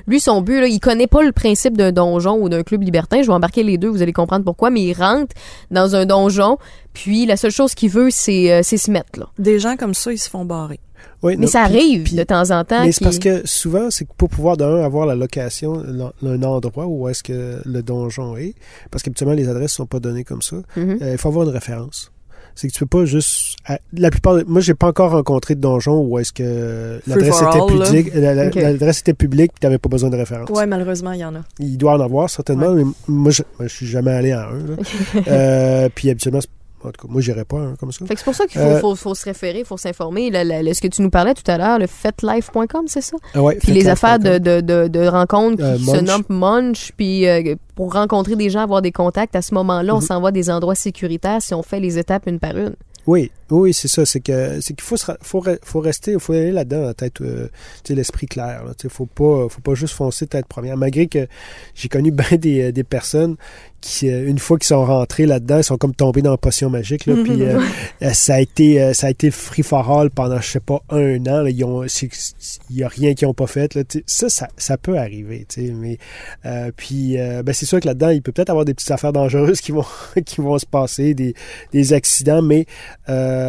Lui, son but, là, il connaît pas le principe d'un donjon ou d'un club libertin. Je vais embarquer les deux, vous allez comprendre pourquoi, mais il rentre dans un donjon, puis la seule chose qu'il veut, c'est, euh, c'est se mettre, là. Des gens comme ça, ils se font barrer. Oui, Mais non, ça puis- arrive puis- de temps en temps. Mais c'est parce que souvent, c'est que pour pouvoir d'un avoir la location, un endroit où est-ce que le donjon est, parce qu'habituellement les adresses sont pas données comme ça, Mhm. euh, il faut avoir une référence. C'est que tu peux pas juste. La plupart. Moi, j'ai pas encore rencontré de donjon où est-ce que l'adresse for était publique, la- la- Ok. l'adresse était publique, puis t'avais pas besoin de référence. Ouais, malheureusement, il y en a. Il doit en avoir certainement, mais moi, je, moi, je suis jamais allé à un. là. Euh, puis habituellement, c'est- en tout cas, moi, j'irais pas comme ça. C'est pour ça qu'il faut, Euh, faut, faut se référer, il faut s'informer. Ce que tu nous parlais tout à l'heure, le fetlife.com, c'est ça? Ah ouais, Puis les affaires de, de, de, de rencontres qui Euh, se Munch. nomment Munch, puis euh, pour rencontrer des gens, avoir des contacts, à ce moment-là, on Mhm. s'envoie des endroits sécuritaires si on fait les étapes une par une. Oui, oui, c'est ça. C'est que c'est qu'il faut se faut, faut rester, faut aller là-dedans, tête, euh, l'esprit clair. Sais, faut pas, faut pas juste foncer tête première. Malgré que j'ai connu bien des, euh, des personnes qui, euh, une fois qu'ils sont rentrés là-dedans, ils sont comme tombés dans la potion magique. Là, puis euh, ça a été, ça a été free for all pendant, je sais pas, un an. là. ils ont, il y a rien qu'ils ont pas fait. Là, ça, ça, ça peut arriver. Mais euh, puis, euh, ben, c'est sûr que là-dedans, il peut peut-être avoir des petites affaires dangereuses qui vont, qui vont se passer, des, des accidents, mais euh,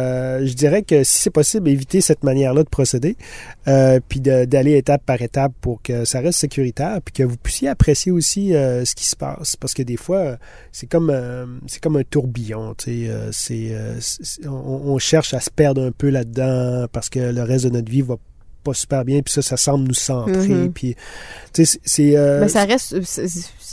je dirais que si c'est possible, éviter cette manière-là de procéder, euh, puis d'aller étape par étape pour que ça reste sécuritaire, puis que vous puissiez apprécier aussi euh, ce qui se passe, parce que des fois, euh, c'est comme euh, c'est comme un tourbillon, tu sais, euh, c'est euh, on, on cherche à se perdre un peu là-dedans parce que le reste de notre vie va pas super bien, puis ça, ça semble nous centrer, Mhm. puis tu sais, c'est- c'est euh, Mais ça reste,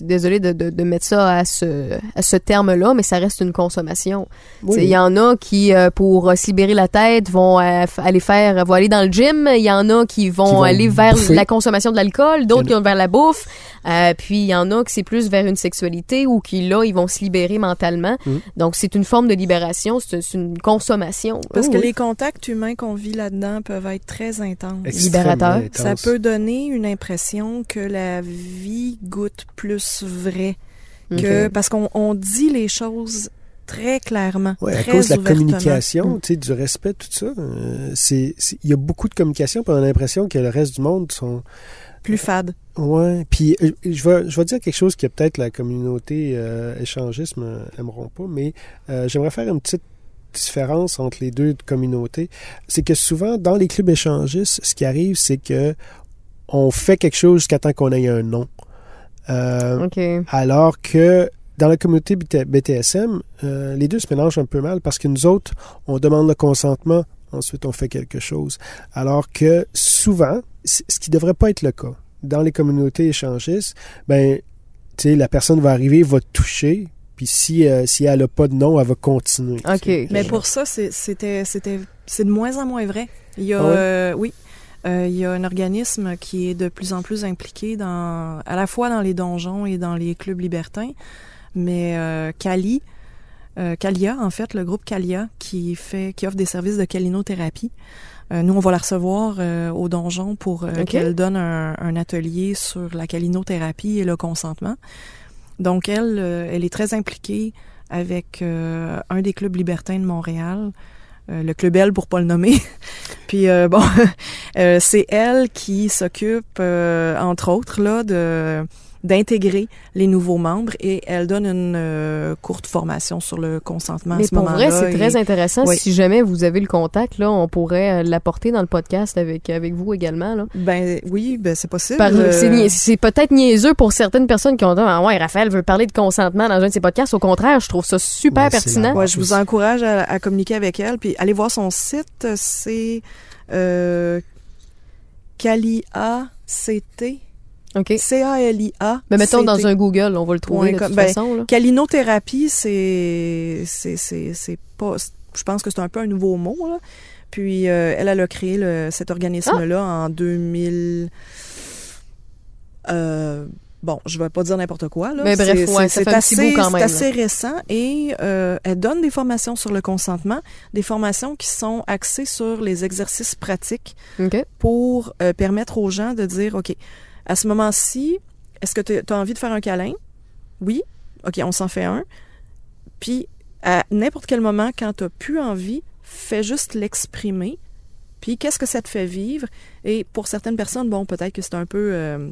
désolé de, de, de mettre ça à ce, à ce terme-là, mais ça reste une consommation. oui, Il y en a qui, euh, pour euh, se libérer la tête, vont euh, aller faire, vont aller dans le gym. Il y en a qui vont, Qui vont aller vers bouffer. la consommation de l'alcool, d'autres qui vont vers la bouffe. Euh, puis il y en a qui c'est plus vers une sexualité ou qui là ils vont se libérer mentalement. Mhm. Donc c'est une forme de libération, c'est une consommation. Parce que les contacts humains qu'on vit là-dedans peuvent être très intenses. extrêmement libérateur. Ça peut donner une impression que la vie goûte plus vrai que parce qu'on on dit les choses très clairement, Ouais, à cause de la communication, sais, du respect, tout ça. euh, c'est, il y a beaucoup de communication, puis on a l'impression que le reste du monde sont. plus fade. Ouais. Puis euh, je vais, je vais dire quelque chose que peut-être la communauté euh, échangiste me- aimeront pas, mais euh, j'aimerais faire une petite différence entre les deux communautés. C'est que souvent, dans les clubs échangistes, ce qui arrive, c'est que on fait quelque chose jusqu'à temps qu'on ait un nom. Euh, alors que dans la communauté BT- BTSM, euh, les deux se mélangent un peu mal parce que nous autres, on demande le consentement, ensuite on fait quelque chose. Alors que souvent, ce qui devrait pas être le cas, dans les communautés échangistes, ben, tu sais, la personne va arriver, va toucher, puis si, euh, si elle a pas de nom, elle va continuer. Ok. Mais pour ça, c'est- c'était, c'était, c'est de moins en moins vrai. Il y a, Ah ouais? euh, oui, euh, il y a un organisme qui est de plus en plus impliqué dans, à la fois dans les donjons et dans les clubs libertins, mais euh, Cali, euh, Calia, en fait, le groupe Calia qui fait, qui offre des services de calinothérapie. Euh, nous, on va la recevoir euh, au donjon pour euh, qu'elle donne un, un atelier sur la calinothérapie et le consentement. Donc, elle, euh, elle est très impliquée avec euh, un des clubs libertins de Montréal euh, le Club L pour pas le nommer. Puis euh, bon, euh, c'est elle qui s'occupe, euh, entre autres, là, de d'intégrer les nouveaux membres et elle donne une euh, courte formation sur le consentement à Mais ce pour vrai, c'est et- très intéressant. Oui. Si jamais vous avez le contact, là, on pourrait euh, l'apporter dans le podcast avec, avec vous également. Là. Ben oui, ben c'est possible. Par- Euh, c'est peut-être niaiseux pour certaines personnes qui ont dit Ah ouais, Raphaël veut parler de consentement dans un de ses podcasts. Au contraire, je trouve ça super Ouais, pertinent. Ouais, je vous encourage à, à communiquer avec elle. Puis allez voir son site, c'est euh, Calia CT. OK. C-A-L-I-A. Mais mettons CT. dans un Google, on va le trouver de toute. Ben, façon. Là. Calinothérapie, c'est c'est c'est c'est pas je pense que c'est un peu un nouveau mot là. Puis euh, elle elle a créé le, cet organisme là Ah! en 2000 euh, Bon, je vais pas dire n'importe quoi. Là. Mais bref, C'est- ouais, c'est assez, quand c'est même, assez récent et euh, elle donne des formations sur le consentement, des formations qui sont axées sur les exercices pratiques pour permettre aux gens de dire, OK, à ce moment-ci, est-ce que tu as envie de faire un câlin? Oui. OK, on s'en fait un. Puis, à n'importe quel moment, quand tu n'as plus envie, fais juste l'exprimer. Puis, qu'est-ce que ça te fait vivre? Et pour certaines personnes, bon, peut-être que c'est un peu... euh,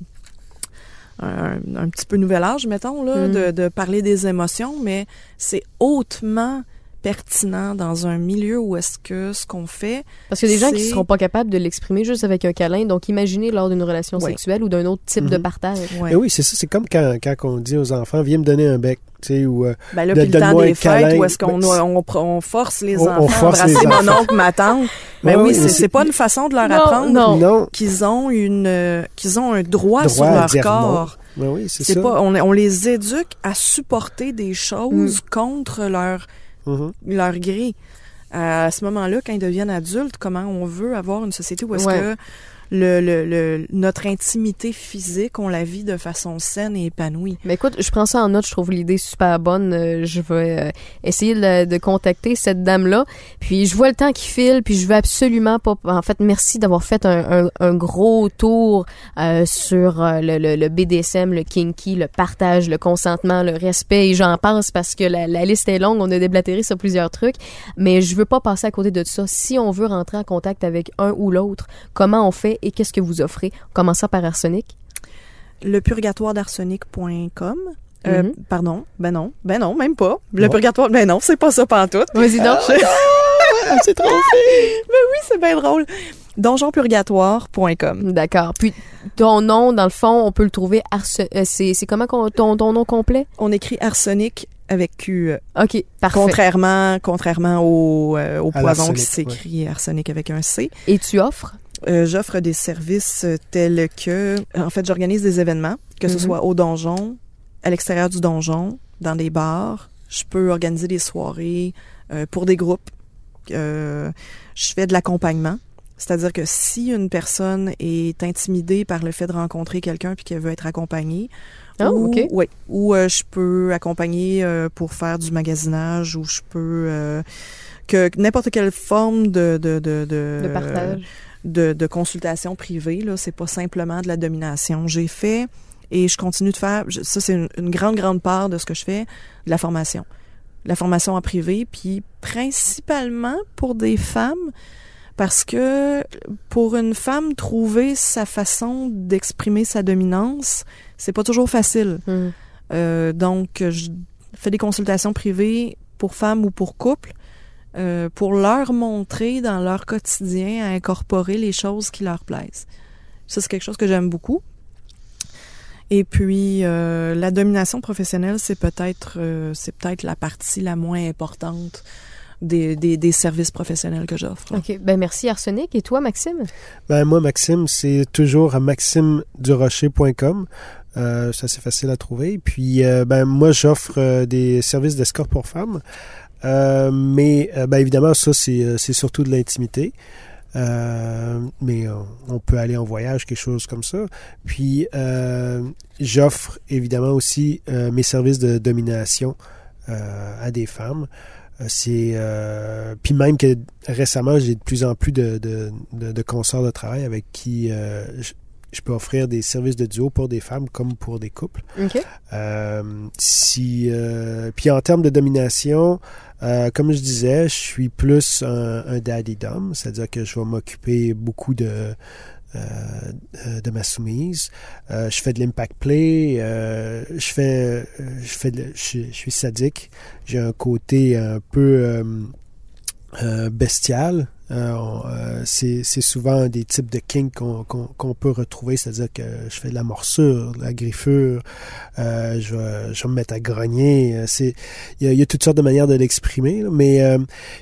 un, un petit peu nouvel âge, mettons, là, Mm. de, de parler des émotions, mais c'est hautement pertinent dans un milieu où est-ce que ce qu'on fait, Parce qu'il y a des gens qui C'est- seront pas capables de l'exprimer juste avec un câlin. Donc, imaginez lors d'une relation sexuelle ou d'un autre type de Mhm. partage. ouais. Mais oui, c'est ça. C'est comme quand, quand on dit aux enfants, viens me donner un bec. Tu sais, ou, euh, Ben là, De- puis le temps des fêtes, où est-ce qu'on Ben, on, on force les On- on enfants force à les embrasser mon enfants. oncle, ma tante. Ben Ouais, oui, oui, c'est mais pas une façon de leur Non, apprendre non. non. qu'ils ont une euh, qu'ils ont un droit, Droit sur leur corps. Ben oui, c'est ça. pas on, on les éduque à supporter des choses contre leur Mhm. leur gré. À ce moment-là, quand ils deviennent adultes, comment on veut avoir une société où est-ce Ouais. que le, le, le- notre intimité physique, on la vit de façon saine et épanouie. Mais écoute, je prends ça en note, je trouve l'idée super bonne. Euh, je vais euh, essayer de, de contacter cette dame-là. Puis je vois le temps qui file, puis je veux absolument pas... En fait, merci d'avoir fait un, un- un gros tour euh, sur euh, le, le- le BDSM, le kinky, le partage, le consentement, le respect, et j'en passe parce que la, la liste est longue, on a déblatéré sur plusieurs trucs, mais je veux pas passer à côté de ça. Si on veut rentrer en contact avec un ou l'autre, comment on fait et qu'est-ce que vous offrez? Commençons par Arsenic? Le purgatoire d'arsenic.com. Euh, Mhm. Pardon, ben non, ben non, même pas. Le purgatoire, ben non, c'est pas ça pantoute. Vas-y donc. c'est trop fait. Ben oui, c'est bien drôle. Donjonpurgatoire.com. D'accord. Puis ton nom, dans le fond, on peut le trouver. Arse- euh, c'est, c'est comment ton, ton nom complet? On écrit arsenic avec Q. euh, OK, parfait. Contrairement, contrairement au, euh, au poison qui s'écrit arsenic avec un C. Et tu offres? Euh, J'offre des services euh, tels que, en fait, j'organise des événements, que ce Mhm. soit au donjon, à l'extérieur du donjon, dans des bars. Je peux organiser des soirées euh, pour des groupes. Euh, je fais de l'accompagnement. C'est-à-dire que si une personne est intimidée par le fait de rencontrer quelqu'un puis qu'elle veut être accompagnée, Ah, ou, OK. ouais, ou euh, je peux accompagner euh, pour faire du magasinage, ou je peux euh, que que n'importe quelle forme de de de, de, De partage. De, de consultation privée. Là, c'est pas simplement de la domination. J'ai fait et je continue de faire. je- ça, c'est une, une grande grande part de ce que je fais, de la formation, la formation en privé, puis principalement pour des femmes. Parce que pour une femme, trouver sa façon d'exprimer sa dominance, c'est pas toujours facile. Hmm. Euh, donc, je fais des consultations privées pour femmes ou pour couples euh, pour leur montrer dans leur quotidien à incorporer les choses qui leur plaisent. Ça, c'est quelque chose que j'aime beaucoup. Et puis, euh, la domination professionnelle, c'est peut-être euh, c'est peut-être la partie la moins importante des, des, des services professionnels que j'offre. OK. Ben merci, Arsenic. Et toi, Maxime? Ben, moi, Maxime, c'est toujours à maximedurocher.com. Euh, c'est assez facile à trouver. Puis, euh, ben, moi, j'offre euh, des services d'escorte pour femmes. Euh, mais, euh, ben, évidemment, ça, c'est, euh, c'est surtout de l'intimité. Euh, mais euh, on peut aller en voyage, quelque chose comme ça. Puis, euh, j'offre évidemment aussi euh, mes services de domination à des femmes. C'est puis même que récemment j'ai de plus en plus de, de, de, de consorts de travail avec qui je- peux offrir des services de duo pour des femmes comme pour des couples. Euh, si, euh, puis en termes de domination, euh, comme je disais, je suis plus un, un daddy dom, c'est-à-dire que je vais m'occuper beaucoup de de ma soumise. Je fais de l'impact play. je fais, je fais, de- je, je suis sadique. J'ai un côté un peu bestial. Euh, euh, c'est souvent des types de kink qu'on peut retrouver, c'est-à-dire que je fais de la morsure, de la griffure, euh, je, je vais me mettre à grogner. euh, il y, a, y a toutes sortes de manières de l'exprimer, mais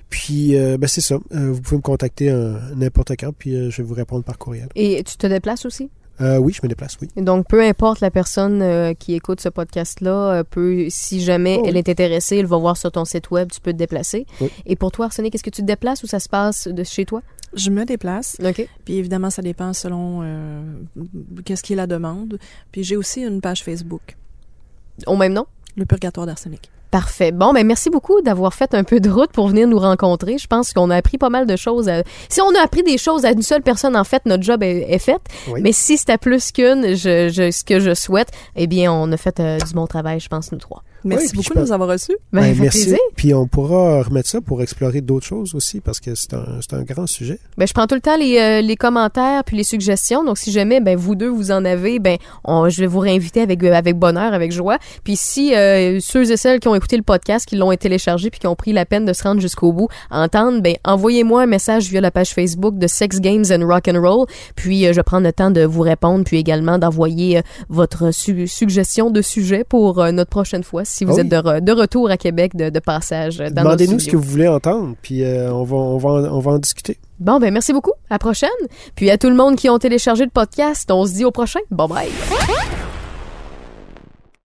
puis ben c'est ça. Vous pouvez me contacter n'importe quand, puis je vais vous répondre par courriel. Et tu te déplaces aussi? Euh, oui, je me déplace, oui. Donc, peu importe la personne euh, qui écoute ce podcast-là, euh, peut, si jamais Oh, elle oui. est intéressée, elle va voir sur ton site web, tu peux te déplacer. Oui. Et pour toi, Arsenic, est-ce que tu te déplaces ou ça se passe de chez toi? Je me déplace. OK. Puis évidemment, ça dépend selon euh, qu'est-ce qui est la demande. Puis j'ai aussi une page Facebook, Au même nom? Le Purgatoire d'Arsenic. Parfait. Bon, ben merci beaucoup d'avoir fait un peu de route pour venir nous rencontrer. Je pense qu'on a appris pas mal de choses. à- Si on a appris des choses à une seule personne, en fait, notre job est, est fait. Oui. Mais si c'était plus qu'une, je, je- ce que je souhaite, eh bien, on a fait euh, du bon travail, je pense, nous trois. Merci beaucoup de nous avoir reçus. Ben, Ben, merci. plaisir. Puis on pourra remettre ça pour explorer d'autres choses aussi, parce que c'est un, c'est un grand sujet. Ben, je prends tout le temps les, euh, les commentaires puis les suggestions. Donc, si jamais, ben, vous deux, vous en avez, ben, on- je vais vous réinviter avec, euh, avec bonheur, avec joie. Puis si euh, ceux et celles qui ont écouté le podcast, qui l'ont téléchargé puis qui ont pris la peine de se rendre jusqu'au bout, entendent, ben, envoyez-moi un message via la page Facebook de Sex Games and Rock and Roll. Puis, euh, je prends le temps de vous répondre, puis également d'envoyer euh, votre su- suggestion de sujet pour euh, notre prochaine fois, si vous Ah oui. êtes de, re- de retour à Québec de, de passage dans Demandez-nous ce que vous voulez entendre, puis euh, on, va, on, va, en- on va en discuter. Bon, ben merci beaucoup. À la prochaine. Puis à tout le monde qui ont téléchargé le podcast, on se dit au prochain. Bye bye.